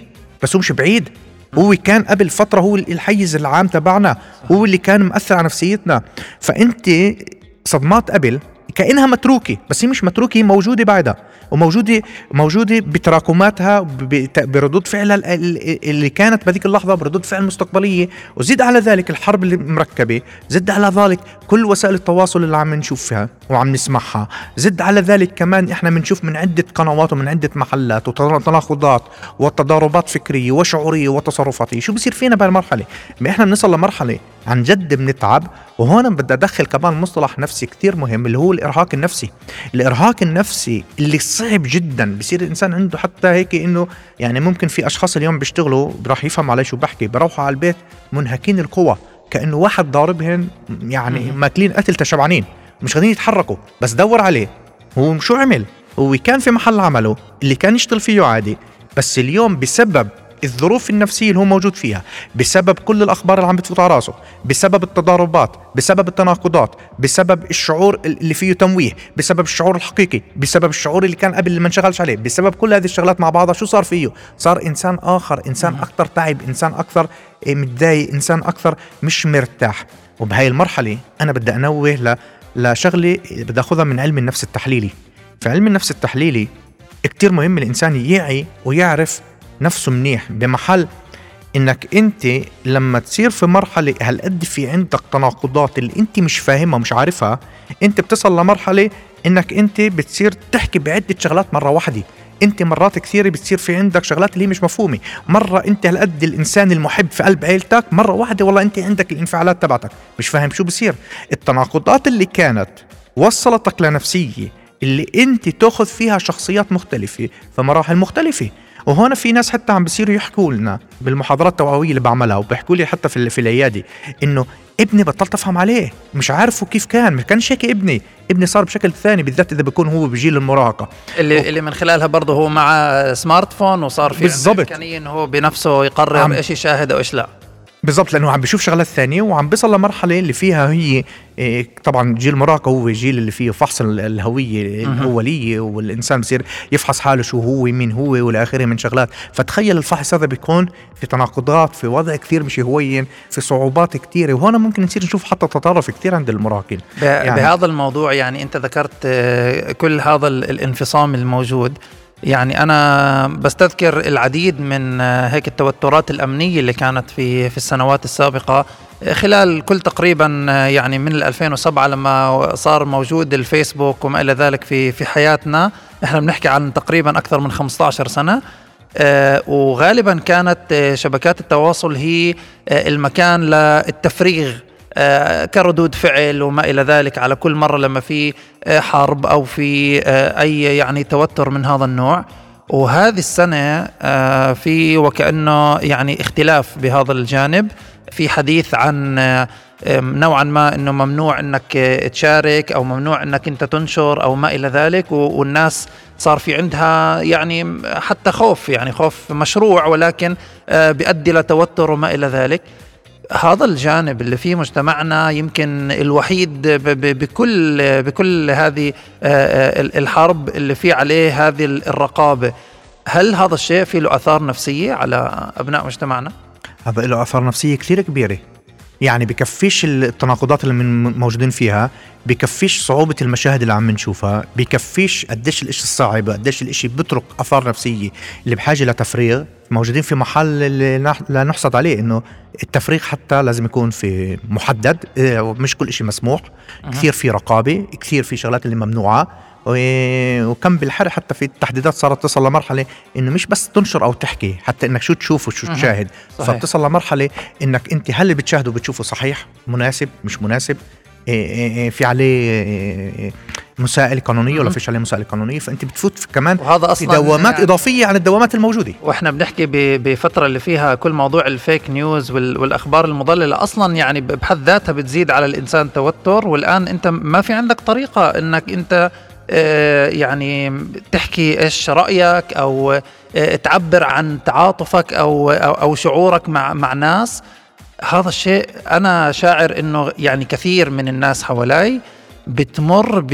Speaker 1: بس هو مش بعيد. هو كان قبل فترة هو الحيز العام تبعنا هو اللي كان مأثر على نفسيتنا. فأنت صدمات قبل كأنها متروكة بس هي مش متروكة هي موجودة بعدها وموجودة موجودة بتراكماتها بردود فعلها اللي كانت بهذيك اللحظة بردود فعل مستقبلية وزيد على ذلك الحرب اللي مركبة زد على ذلك كل وسائل التواصل اللي عم نشوفها وعم نسمعها زد على ذلك كمان إحنا بنشوف من عدة قنوات ومن عدة محلات وتناقضات وتضاربات فكرية وشعورية وتصرفاتية شو بصير فينا بهالمرحلة؟ إحنا بنصل لمرحلة عن جد بنتعب وهون بدي أدخل كمان مصطلح نفسي كتير مهم اللي هو الإرهاق النفسي. الإرهاق النفسي اللي صعب جدا بصير الإنسان عنده حتى هيك إنه يعني ممكن في أشخاص اليوم بيشتغلوا راح يفهم علي شو بحكي بروحوا على البيت منهكين القوى كأنه واحد ضاربهم يعني ماكلين قتل تشبعانين مش قادرين يتحركوا بس دور عليه. هو شو عمل؟ هو كان في محل عمله اللي كان يشتغل فيه عادي بس اليوم بسبب الظروف النفسية اللي هو موجود فيها بسبب كل الأخبار اللي عم بتفوت على راسه بسبب التضاربات بسبب التناقضات بسبب الشعور اللي فيه تمويه بسبب الشعور الحقيقي بسبب الشعور اللي كان قبل اللي ما انشغلش عليه بسبب كل هذه الشغلات مع بعضها شو صار فيه؟ صار إنسان آخر إنسان أكثر تعب إنسان أكثر إيه، متضايق إنسان أكثر مش مرتاح. وبهاي المرحلة أنا بدي أنوه ل لشغلة بدي آخذها من علم النفس التحليلي. في علم النفس التحليلي كتير مهم الإنسان يعي ويعرف نفسه منيح. بمحل إنك أنت لما تصير في مرحلة هالقد في عندك تناقضات اللي أنت مش فاهمها مش عارفها أنت بتصل لمرحلة إنك أنت بتصير تحكي بعدة شغلات مرة واحدة. أنت مرات كثيرة بتصير في عندك شغلات اللي هي مش مفهومة. مرة أنت هالقد الإنسان المحب في قلب عيلتك مرة واحدة والله أنت عندك الانفعالات تبعتك. مش فاهم شو بصير. التناقضات اللي كانت وصلتك لنفسية اللي أنت تأخذ فيها شخصيات مختلفة في مراحل مختلفة. وهون في ناس حتى عم بيصيروا يحكوا لنا بالمحاضرات التوعوية اللي بعملها وبيحكوا لي حتى في في العيادة إنه ابني بطلت افهم عليه مش عارفه كيف كان ما كانش هيك ابني ابني صار بشكل ثاني بالذات إذا بيكون هو بجيل المراهقة.
Speaker 2: اللي و... اللي من خلالها برضه هو مع سمارت فون وصار في
Speaker 1: بالضبط.
Speaker 2: امكانيه انه هو بنفسه يقرر عم... إيش يشاهد وايش لا.
Speaker 1: بالضبط لأنه عم بيشوف شغلات ثانية وعم بيصل لمرحلة اللي فيها هي إيه طبعا جيل المراهقه هو جيل اللي فيه فحص الهوية الأولية والإنسان بصير يفحص حاله شو هو مين هو والى آخره من شغلات. فتخيل الفحص هذا بيكون في تناقضات في وضع كثير مش هوين في صعوبات كثيره وهون ممكن نصير نشوف حتى تطرف كثير عند المراهقين.
Speaker 2: يعني بهذا الموضوع يعني أنت ذكرت آه، كل هذا الانفصام الموجود. يعني أنا بستذكر العديد من آه، هيك التوترات الأمنية اللي كانت في في السنوات السابقة. آه، خلال كل تقريبا آه، يعني من 2007 لما صار موجود الفيسبوك وما إلى ذلك في في حياتنا. إحنا بنحكي عن تقريبا أكثر من 15 سنة. وغالبا كانت شبكات التواصل هي المكان للتفريغ آه، كردود فعل وما إلى ذلك على كل مرة لما في آه، حرب أو في آه، أي يعني توتر من هذا النوع. وهذه السنة في وكأنه يعني اختلاف بهذا الجانب. في حديث عن نوعا ما إنه ممنوع إنك تشارك أو ممنوع إنك أنت تنشر أو ما إلى ذلك. والناس صار في عندها يعني حتى خوف يعني خوف مشروع ولكن بيؤدي لتوتر وما إلى ذلك. هذا الجانب اللي في مجتمعنا يمكن الوحيد بكل بكل هذه آه، آه، الحرب اللي في عليه هذه الرقابة. هل هذا الشيء في له آثار نفسية على أبناء مجتمعنا؟
Speaker 1: هذا له آثار نفسية كثير كبيرة. يعني بكفيش التناقضات اللي من موجودين فيها بكفيش صعوبة المشاهد اللي عم نشوفها بكفيش قديش الإشي الصعب قديش الإشي بترك آثار نفسية اللي بحاجة لتفريغ. موجودين في محل اللي لا نحصد عليه إنه التفريغ حتى لازم يكون في محدد آه، مش كل شيء مسموح. أه. كثير في رقابة كثير في شغلات اللي ممنوعة. وكم بالحر حتى في التحديدات صارت تصل لمرحلة إنه مش بس تنشر أو تحكي حتى إنك شو تشوف وشو تشاهد. فبتصل لمرحلة إنك أنت هل اللي بتشاهده بتشوفه صحيح مناسب مش مناسب؟ إيه، إيه، إيه، في عليه مسائل قانونية ولا فيش عليه مسائل قانونية؟ فأنت بتفوت في كمان وهذا أصلا في دوامات يعني إضافية عن الدوامات الموجودة.
Speaker 2: وإحنا بنحكي بفترة اللي فيها كل موضوع الفيك نيوز والأخبار المضللة أصلا يعني بحد ذاتها بتزيد على الإنسان توتر. والآن أنت ما في عندك طريقة إنك أنت يعني تحكي إيش رأيك أو آه، تعبر عن تعاطفك أو أو شعورك مع مع ناس. هذا الشيء أنا شاعر إنه يعني كثير من الناس حوالي بتمر ب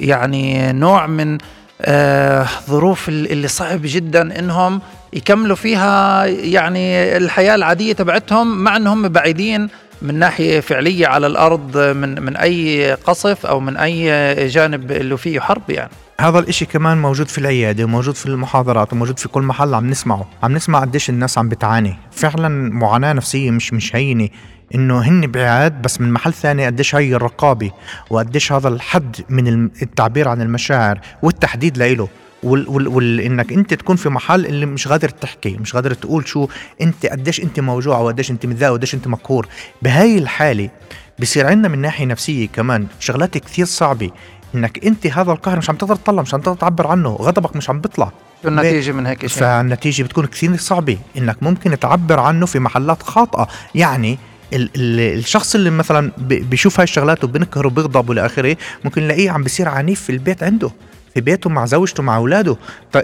Speaker 2: يعني نوع من آه ظروف اللي صعب جدا إنهم يكملوا فيها يعني الحياة العادية تبعتهم مع إنهم بعيدين من ناحية فعلية على الأرض من من أي قصف أو من أي جانب اللي فيه حرب يعني.
Speaker 1: هذا الإشي كمان موجود في العيادة وموجود في المحاضرات وموجود في كل محل عم نسمعه. عم نسمع قديش الناس عم بتعاني. فعلا معاناة نفسية مش مش هينة إنه هن بعاد بس من محل ثاني قديش هي الرقابة وقديش هذا الحد من التعبير عن المشاعر والتحديد لإله. وال وال وال إنك أنت تكون في محل اللي مش قادر تحكي مش قادر تقول شو أنت قديش أنت موجوع وقديش أنت متضايق وقديش أنت مقهور. بهاي الحالة بصير عندنا من ناحية نفسية كمان شغلات كثير صعبة. إنك أنت هذا القهر مش عم تقدر تطلع مش عم تقدر تعبر عنه غضبك مش عم بيطلع.
Speaker 2: النتيجة من هيك
Speaker 1: شيء؟ فالنتيجة بتكون كثير صعبة. إنك ممكن تعبر عنه في محلات خاطئة. يعني ال ال الشخص اللي مثلا بيشوف هاي الشغلات وبنكهر وبيغضب والى آخره ممكن نلاقيه عم بيصير عنيف في البيت عنده. بيته مع زوجته مع أولاده.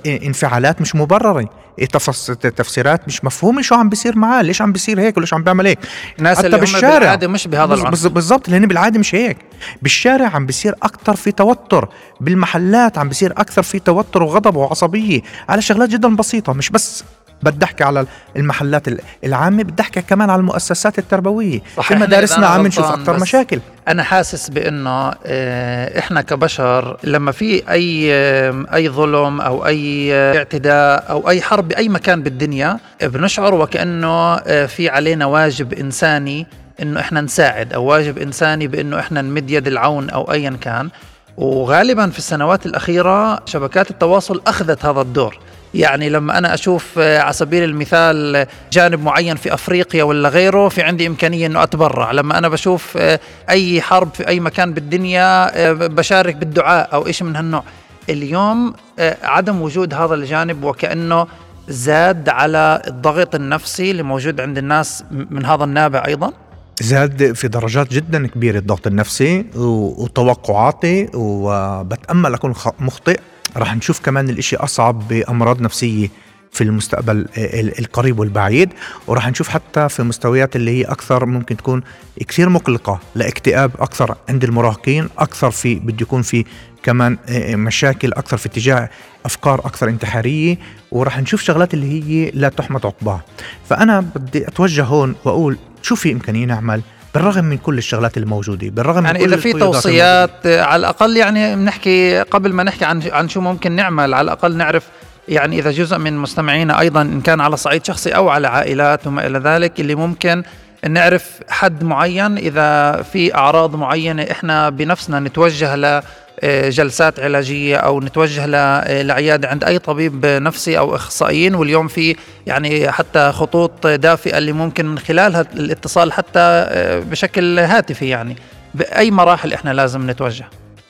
Speaker 1: انفعالات مش مبررة. تفس- تفسيرات مش مفهومة. شو عم بيصير معاه؟ ليش عم بيصير هيك وليش عم بيعمل هيك؟
Speaker 2: الناس
Speaker 1: حتى
Speaker 2: اللي
Speaker 1: بالشارع.
Speaker 2: بالعادة مش بهذا العنف.
Speaker 1: بالضبط لأن بالعادة مش هيك. بالشارع عم بيصير أكثر في توتر. بالمحلات عم بيصير أكثر في توتر وغضب وعصبية. على شغلات جدا بسيطة مش بس بدي احكي على المحلات ال- العامة بدي احكي كمان على المؤسسات
Speaker 2: التربوية.
Speaker 1: في مدارسنا عم نشوف
Speaker 2: أكثر
Speaker 1: مشاكل.
Speaker 2: أنا حاسس بإنه آه، إحنا كبشر لما في أي آه، أي ظلم أو أي آه، اعتداء أو أي حرب بأي مكان بالدنيا بنشعر وكأنه في علينا واجب إنساني إنه إحنا نساعد أو واجب إنساني بإنه إحنا نمد يد العون أو ايا كان. وغالبا في السنوات الأخيرة شبكات التواصل أخذت هذا الدور. يعني لما أنا أشوف آه، على سبيل المثال آه، جانب معين في أفريقيا ولا غيره في عندي إمكانية إنه أتبرع. لما أنا بشوف آه، أي حرب في أي مكان بالدنيا بشارك بالدعاء أو شيء من هالنوع. اليوم عدم وجود هذا الجانب وكأنه زاد على الضغط النفسي اللي موجود عند الناس من هذا النابع أيضا.
Speaker 1: زاد في درجات جدا كبيرة الضغط النفسي وتوقعاتي وبتأمل أكون خ- مخطئ. راح نشوف كمان الإشي أصعب بأمراض نفسية في المستقبل ال- القريب والبعيد. وراح نشوف حتى في مستويات اللي هي أكثر ممكن تكون كثير مقلقة لاكتئاب أكثر عند المراهقين أكثر في بده يكون في كمان مشاكل أكثر في اتجاه أفكار أكثر انتحارية. وراح نشوف شغلات اللي هي لا تحمد عقباها. فأنا بدي أتوجه هون وأقول شو في إمكانية نعمل بالرغم من كل الشغلات الموجودة بالرغم
Speaker 2: يعني
Speaker 1: من كل
Speaker 2: إذا في توصيات آه، على الأقل يعني بنحكي قبل ما نحكي عن عن شو ممكن نعمل على الأقل نعرف يعني إذا جزء من مستمعينا أيضا إن كان على صعيد شخصي أو على عائلات وما إلى ذلك اللي ممكن نعرف حد معين. إذا في أعراض معينة إحنا بنفسنا نتوجه ل جلسات علاجية أو نتوجه آه، لعيادة عند أي طبيب نفسي أو إخصائيين. واليوم في يعني حتى خطوط دافئة اللي ممكن من خلالها الاتصال حتى آه، بشكل هاتفي يعني. بأي مراحل إحنا لازم نتوجه؟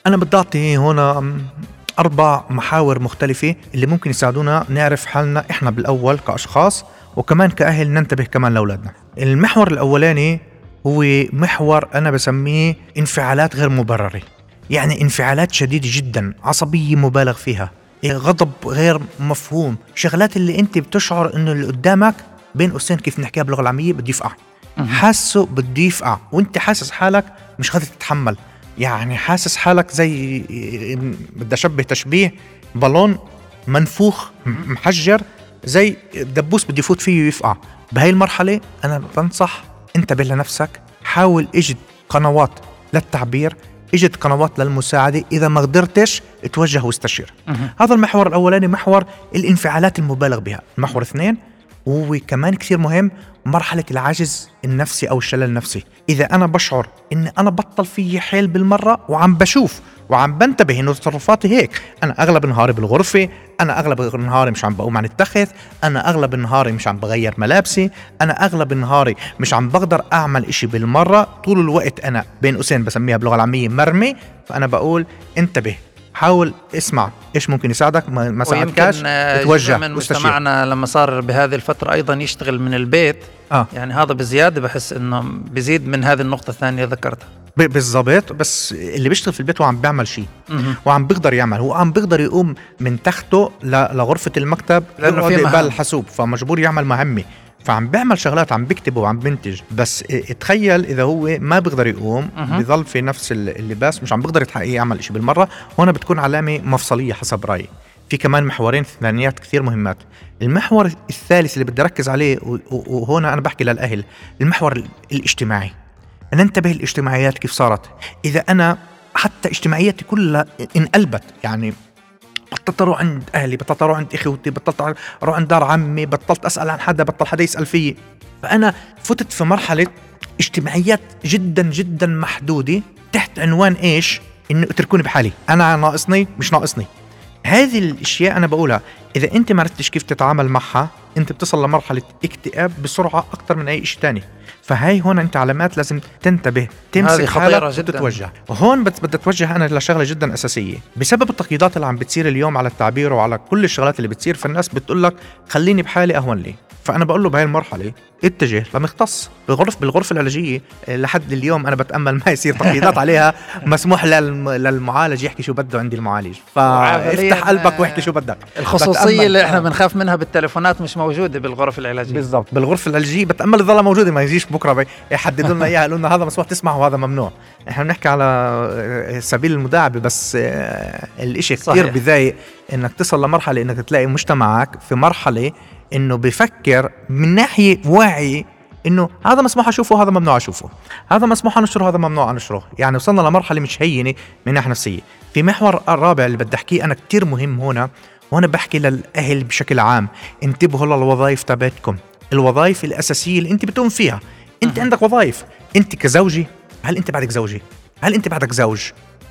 Speaker 1: أنا بدي أعطي هنا أربع محاور مختلفة اللي ممكن يساعدونا نعرف حالنا إحنا بالأول كأشخاص وكمان كأهل ننتبه كمان لأولادنا. المحور الأولاني هو محور أنا بسميه انفعالات غير مبررة. يعني انفعالات شديده جدا عصبية مبالغ فيها. غضب غير مفهوم. شغلات اللي أنت بتشعر إنه اللي قدامك بين قوسين كيف نحكيها باللغة العامية؟ بده يفقع حاسه بده يفقع وأنت حاسس حالك مش قادر تتحمل. يعني حاسس حالك زي بدي أشبه تشبيه بالون منفوخ محجر زي دبوس بده يفوت فيه ويفقع بهاي المرحلة أنا بنصح انتبه لنفسك حاول إجد قنوات للتعبير اجد قنوات للمساعدة. إذا ما قدرتش اتوجه واستشير. هذا المحور الأولاني محور الانفعالات المبالغ بها. المحور اثنين وهو كمان كثير مهم مرحلة العجز النفسي أو الشلل النفسي. إذا أنا بشعر إن أنا بطل في حيل بالمرة وعم بشوف وعم بنتبه إنه تصرفاتي هيك. أنا أغلب نهاري بالغرفة أنا أغلب نهاري مش عم بقوم عن التخت أنا أغلب نهاري مش عم بغير ملابسي أنا أغلب نهاري مش عم بقدر أعمل إشي بالمرة. طول الوقت أنا بين قوسين بسميها باللغة العامية مرمي. فأنا بقول انتبه حاول اسمع إيش ممكن يساعدك ما
Speaker 2: ويمكن آه، جزء
Speaker 1: اتوجه
Speaker 2: من
Speaker 1: واستشير.
Speaker 2: مجتمعنا لما صار بهذه الفترة أيضا يشتغل من البيت.
Speaker 1: آه.
Speaker 2: يعني هذا بزيادة بحس إنه بزيد من هذه النقطة الثانية اللي ذكرتها.
Speaker 1: ب- بالضبط بس اللي بيشتغل في البيت وعم بيعمل شيء. وعم بيقدر يعمل هو عم بيقدر يقوم من تخته ل- لغرفة المكتب يقعد
Speaker 2: في
Speaker 1: يقبل
Speaker 2: مهام.
Speaker 1: الحاسوب فمجبور يعمل مهمة. فعم بيعمل شغلات عم بيكتب وعم بينتج. بس تخيل إذا هو ما بيقدر يقوم. بضل في نفس ال- اللباس مش عم بيقدر يتحقق يعمل شيء بالمرة هون بتكون علامة مفصلية حسب رأيي. في كمان محورين ثانيات كثير مهمات. المحور الثالث اللي بدي أركز عليه وهون أنا بحكي للأهل المحور ال- الاجتماعي. ننتبه الاجتماعيات كيف صارت. إذا أنا حتى اجتماعياتي كلها انقلبت يعني بطلت أروح عند أهلي بطلت أروح عند إخوتي بطلت أروح عند دار عمي بطلت أسأل عن حدا بطل حدا يسأل فيي. فأنا فتت في مرحلة اجتماعيات جدا جدا محدودة تحت عنوان إيش؟ إنه اتركوني بحالي. أنا ناقصني مش ناقصني. هذه الأشياء أنا بقولها إذا أنت ما عرفتش كيف تتعامل معها أنت بتصل لمرحلة اكتئاب بسرعة أكثر من أي شيء تاني. فهي هون انت علامات لازم تنتبه تمسك حالك
Speaker 2: جداً.
Speaker 1: وتتوجه. وهون بت- بدي اتوجه أنا لشغلة جدا أساسية. بسبب التقييدات اللي عم بتصير اليوم على التعبير وعلى كل الشغلات اللي بتصير فالناس بتقول لك خليني بحالي أهون لي. فأنا بقول له بهاي المرحلة اتجه لمختص بالغرف بالغرفة العلاجية آه، لحد اليوم أنا بتأمل ما يصير تقييدات عليها. مسموح للم... للمعالج يحكي شو بده عند المعالج. فافتح قلبك واحكي شو بدك.
Speaker 2: الخصوصية
Speaker 1: بتأمل.
Speaker 2: اللي
Speaker 1: إحنا.
Speaker 2: بنخاف منها بالتليفونات مش موجودة بالغرف العلاجية.
Speaker 1: بالضبط. بالغرفة العلاجية بتأمل تضلها موجودة ما يجيش بكرة يحددوا لنا إياها يقولوا لنا هذا مسموح تسمع وهذا ممنوع. إحنا بنحكي على آه، سبيل المداعبة بس آه، الإشي كثير. بضايق إنك تصل لمرحلة إنك تلاقي مجتمعك في مرحلة إنه بفكر من ناحية وعي إنه هذا مسموح أشوفه وهذا ممنوع أشوفه. هذا مسموح أنشره هذا ممنوع أنشره. يعني وصلنا لمرحلة مش هينة من ناحيه نفسيه في محور الرابع اللي بدي أحكيه أنا كتير مهم هنا وأنا بحكي للأهل بشكل عام. انتبهوا للوظائف تبعتكم. الوظائف الأساسية اللي أنت بتقوم فيها. أنت عندك وظائف. أنت كزوجي هل أنت بعدك زوجي هل أنت بعدك زوج؟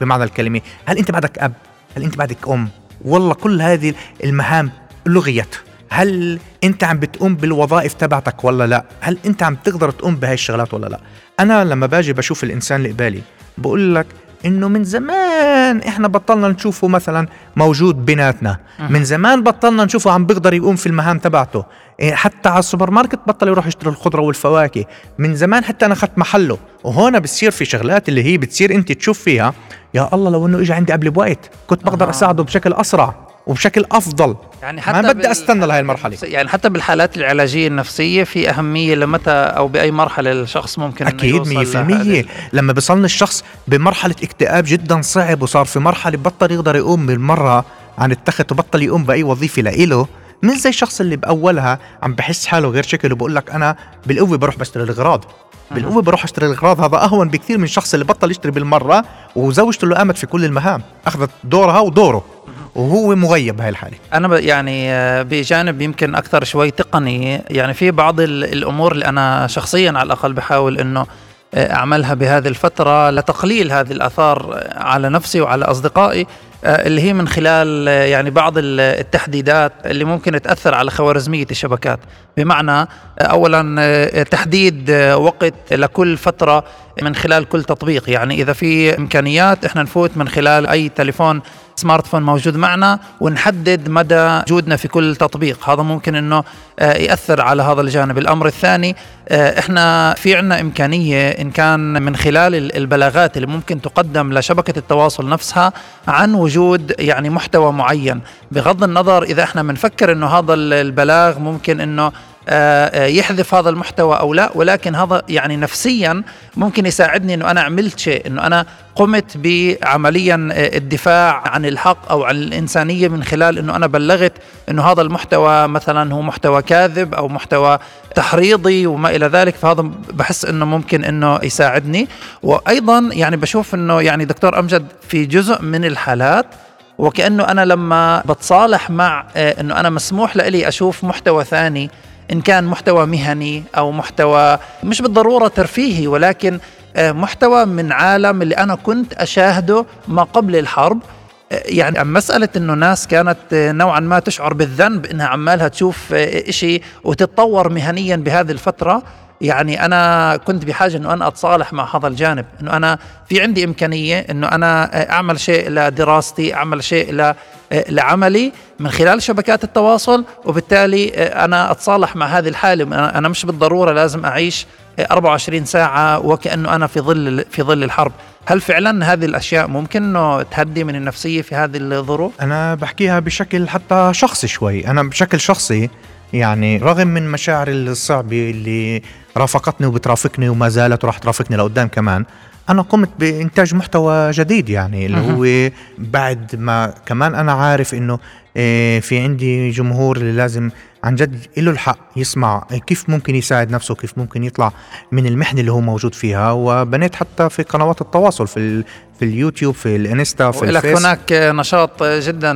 Speaker 1: بمعنى الكلمة هل أنت بعدك أب؟ هل أنت بعدك أم؟ والله كل هذه المهام لغيت. هل أنت عم بتقوم بالوظائف تبعتك ولا لا؟ هل أنت عم تقدر تقوم بهاي الشغلات ولا لا؟ أنا لما باجي بشوف الإنسان اللي قبالي بقول لك إنه من زمان إحنا بطلنا نشوفه مثلا موجود بيناتنا. من زمان بطلنا نشوفه عم بيقدر يقوم في المهام تبعته. حتى على السوبر ماركت بطل يروح يشتري الخضرة والفواكه. من زمان حتى أنا أخذت محله. وهون بتصير في شغلات اللي هي بتصير أنت تشوف فيها يا الله لو إنه اجى عندي قبل بوقت كنت بقدر
Speaker 2: آه.
Speaker 1: أساعده بشكل أسرع وبشكل أفضل.
Speaker 2: يعني
Speaker 1: ما بدي
Speaker 2: بال-
Speaker 1: أستنى لهي المرحلة.
Speaker 2: يعني حتى بالحالات العلاجية النفسية في أهمية لمتى أو بأي مرحلة الشخص ممكن
Speaker 1: أكيد
Speaker 2: يوصل
Speaker 1: 100%
Speaker 2: لهذه-
Speaker 1: لما بيصلني الشخص بمرحلة اكتئاب جدا صعب وصار في مرحلة بطل يقدر يقوم بالمرة عن التخت وبطل يقوم بأي وظيفة لإله من زي الشخص اللي بأولها عم بحس حاله غير شكل وبقول لك أنا بالقوه بروح بشتري الاغراض بالقوه بروح أشتري الاغراض هذا أهون بكثير من الشخص اللي بطل يشتري بالمرة وزوجته اللي قامت في كل المهام أخذت دورها ودوره وهو مغيب بهاي الحاله
Speaker 2: أنا يعني آه، بجانب يمكن أكثر شوي تقني يعني في بعض ال- الأمور اللي أنا شخصيا على الأقل بحاول إنه آه، اعملها بهذه الفترة لتقليل هذه الآثار آه، على نفسي وعلى أصدقائي آه، اللي هي من خلال يعني بعض ال- التحديدات اللي ممكن تأثر على خوارزمية الشبكات. بمعنى آه، تحديد وقت لكل فترة من خلال كل تطبيق. يعني إذا في إمكانيات إحنا نفوت من خلال أي تليفون سمارت فون موجود معنا ونحدد مدى وجودنا في كل تطبيق. هذا ممكن إنه آه، يأثر على هذا الجانب. الأمر الثاني آه، إحنا في عنا إمكانية إن كان من خلال ال- البلاغات اللي ممكن تقدم لشبكة التواصل نفسها عن وجود يعني محتوى معين. بغض النظر إذا إحنا بنفكر إنه هذا ال- البلاغ ممكن إنه يحذف هذا المحتوى أو لا ولكن هذا يعني نفسيا ممكن يساعدني إنه أنا عملت شيء إنه أنا قمت بعمليا آه، الدفاع عن الحق أو عن الإنسانية من خلال إنه أنا بلغت إنه هذا المحتوى مثلا هو محتوى كاذب أو محتوى تحريضي وما إلى ذلك فهذا بحس إنه ممكن إنه يساعدني. وأيضا يعني بشوف إنه يعني دكتور أمجد في جزء من الحالات وكأنه أنا لما بتصالح مع آه، إنه أنا مسموح لي أشوف محتوى ثاني إن كان محتوى مهني أو محتوى مش بالضرورة ترفيهي ولكن آه، محتوى من عالم اللي أنا كنت أشاهده ما قبل الحرب. آه، يعني عن مسألة إنه ناس كانت آه، نوعا ما تشعر بالذنب إنها عمالها تشوف إشي وتتطور مهنيا بهذه الفترة. يعني أنا كنت بحاجة إنه أنا أتصالح مع هذا الجانب إنه أنا في عندي إمكانية إنه أنا أعمل شيء لدراستي أعمل شيء لعملي. من خلال شبكات التواصل وبالتالي أنا أتصالح مع هذه الحالة. أنا أنا مش بالضرورة لازم أعيش 24 ساعة وكأنه أنا في ظل في ظل الحرب. هل فعلا هذه الأشياء ممكن إنه تهدي من النفسية في هذه الظروف؟
Speaker 1: أنا بحكيها بشكل حتى شخصي شوي. أنا بشكل شخصي يعني رغم من مشاعري الصعبة اللي رافقتني وبترافقني وما زالت وراح ترافقني لقدام كمان أنا قمت بإنتاج محتوى جديد يعني اللي هو بعد ما كمان أنا عارف إنه في عندي جمهور اللي لازم عن جد له الحق يسمع كيف ممكن يساعد نفسه كيف ممكن يطلع من المحنة اللي هو موجود فيها. وبنيت حتى في قنوات التواصل في في اليوتيوب في الانستا في الفيس.
Speaker 2: هناك نشاط جدا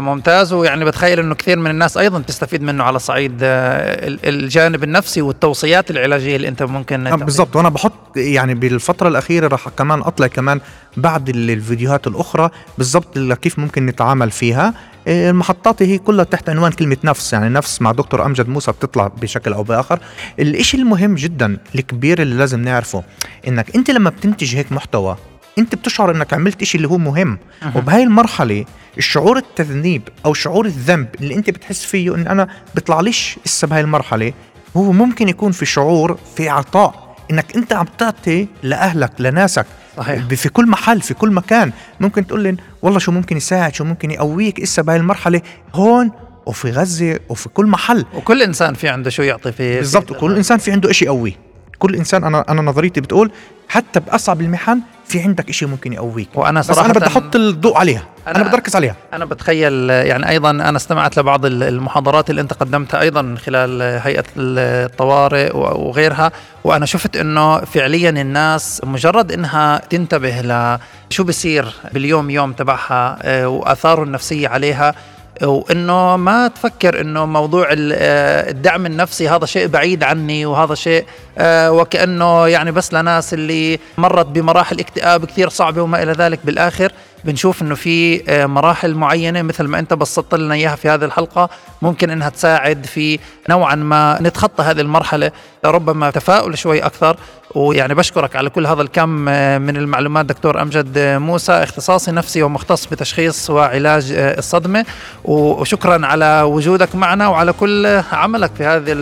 Speaker 2: ممتاز. ويعني بتخيل إنه كثير من الناس أيضا تستفيد منه على صعيد الجانب النفسي والتوصيات العلاجية اللي أنت ممكن
Speaker 1: آه، بالضبط. وأنا بحط يعني بالفترة الأخيرة راح كمان أطلع كمان بعد الفيديوهات الأخرى بالضبط كيف ممكن نتعامل فيها. آه، محطاتي هي كلها تحت عنوان كلمة نفس. يعني نفس مع دكتور أمجد موسى بتطلع بشكل أو بآخر. الإشي المهم جدا الكبير اللي لازم نعرفه إنك أنت لما بتنتج هيك محتوى أنت بتشعر إنك عملت إشي اللي هو مهم. أه. وبهاي المرحلة الشعور التذنيب أو شعور الذنب اللي أنت بتحس فيه إن أنا بيطلعليش لسه بهاي المرحلة هو ممكن يكون في شعور في عطاء إنك أنت عم تعطي لأهلك لناسك. صحيح. في كل محل في كل مكان. ممكن تقول لي والله شو ممكن يساعد شو ممكن يقويك إسا بهاي المرحلة؟ هون وفي غزة وفي كل محل.
Speaker 2: وكل إنسان في عنده شو يعطي في
Speaker 1: بالضبط كل إنسان في عنده شيء يقويه. كل إنسان أنا أنا نظريتي بتقول حتى بأصعب المحن في عندك شيء ممكن يقويك.
Speaker 2: وأنا صراحة
Speaker 1: بس أنا بدي أحط الضوء عليها. أنا, أنا بدي أركز عليها.
Speaker 2: أنا بتخيل يعني أيضا أنا استمعت لبعض المحاضرات اللي أنت قدمتها أيضا من خلال هيئة الطوارئ وغيرها وأنا شفت إنه فعليا الناس مجرد إنها تنتبه لشو بصير باليوم يوم تبعها آه، وآثاره النفسية عليها وإنه ما تفكر إنه موضوع آه، الدعم النفسي هذا شيء بعيد عني وهذا شيء آه، وكأنه يعني بس لناس اللي مرت بمراحل اكتئاب كثير صعبة وما إلى ذلك بالآخر. بنشوف إنه في آه، مراحل معينة مثل ما أنت بسطت لنا إياها في هذه الحلقة ممكن إنها تساعد في نوعا ما نتخطى هذه المرحلة. ربما تفاؤل شوي أكثر. ويعني بشكرك على كل هذا الكم آه، من المعلومات دكتور أمجد موسى. اختصاصي نفسي ومختص بتشخيص وعلاج آه، الصدمة. وشكرا على وجودك معنا وعلى كل عملك في هذه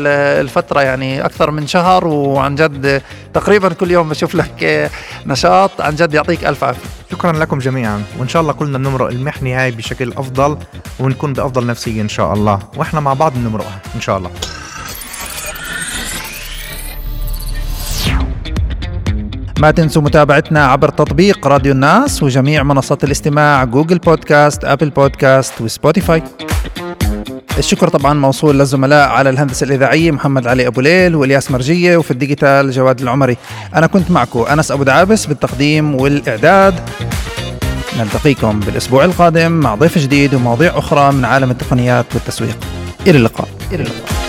Speaker 2: الفترة يعني أكثر من شهر. وعن جد تقريبا كل يوم بشوف لك نشاط. عن جد يعطيك ألف عافية.
Speaker 1: شكرا لكم جميعا. وإن شاء الله كلنا نمرق المحنه هاي بشكل أفضل ونكون بأفضل نفسية إن شاء الله. وإحنا مع بعض نمرقها إن شاء الله.
Speaker 2: ما تنسوا متابعتنا عبر تطبيق راديو الناس وجميع منصات الاستماع Google Podcast Apple Podcast و Spotify. الشكر طبعا موصول للزملاء على الهندسة الإذاعية محمد علي أبو ليل والياس مرجية وفي الديجيتال جواد العمري. أنا كنت معكم أنس أبو دعابس بالتقديم والإعداد. نلتقيكم بالأسبوع القادم مع ضيف جديد ومواضيع أخرى من عالم التقنيات والتسويق. إلى اللقاء. إلى اللقاء.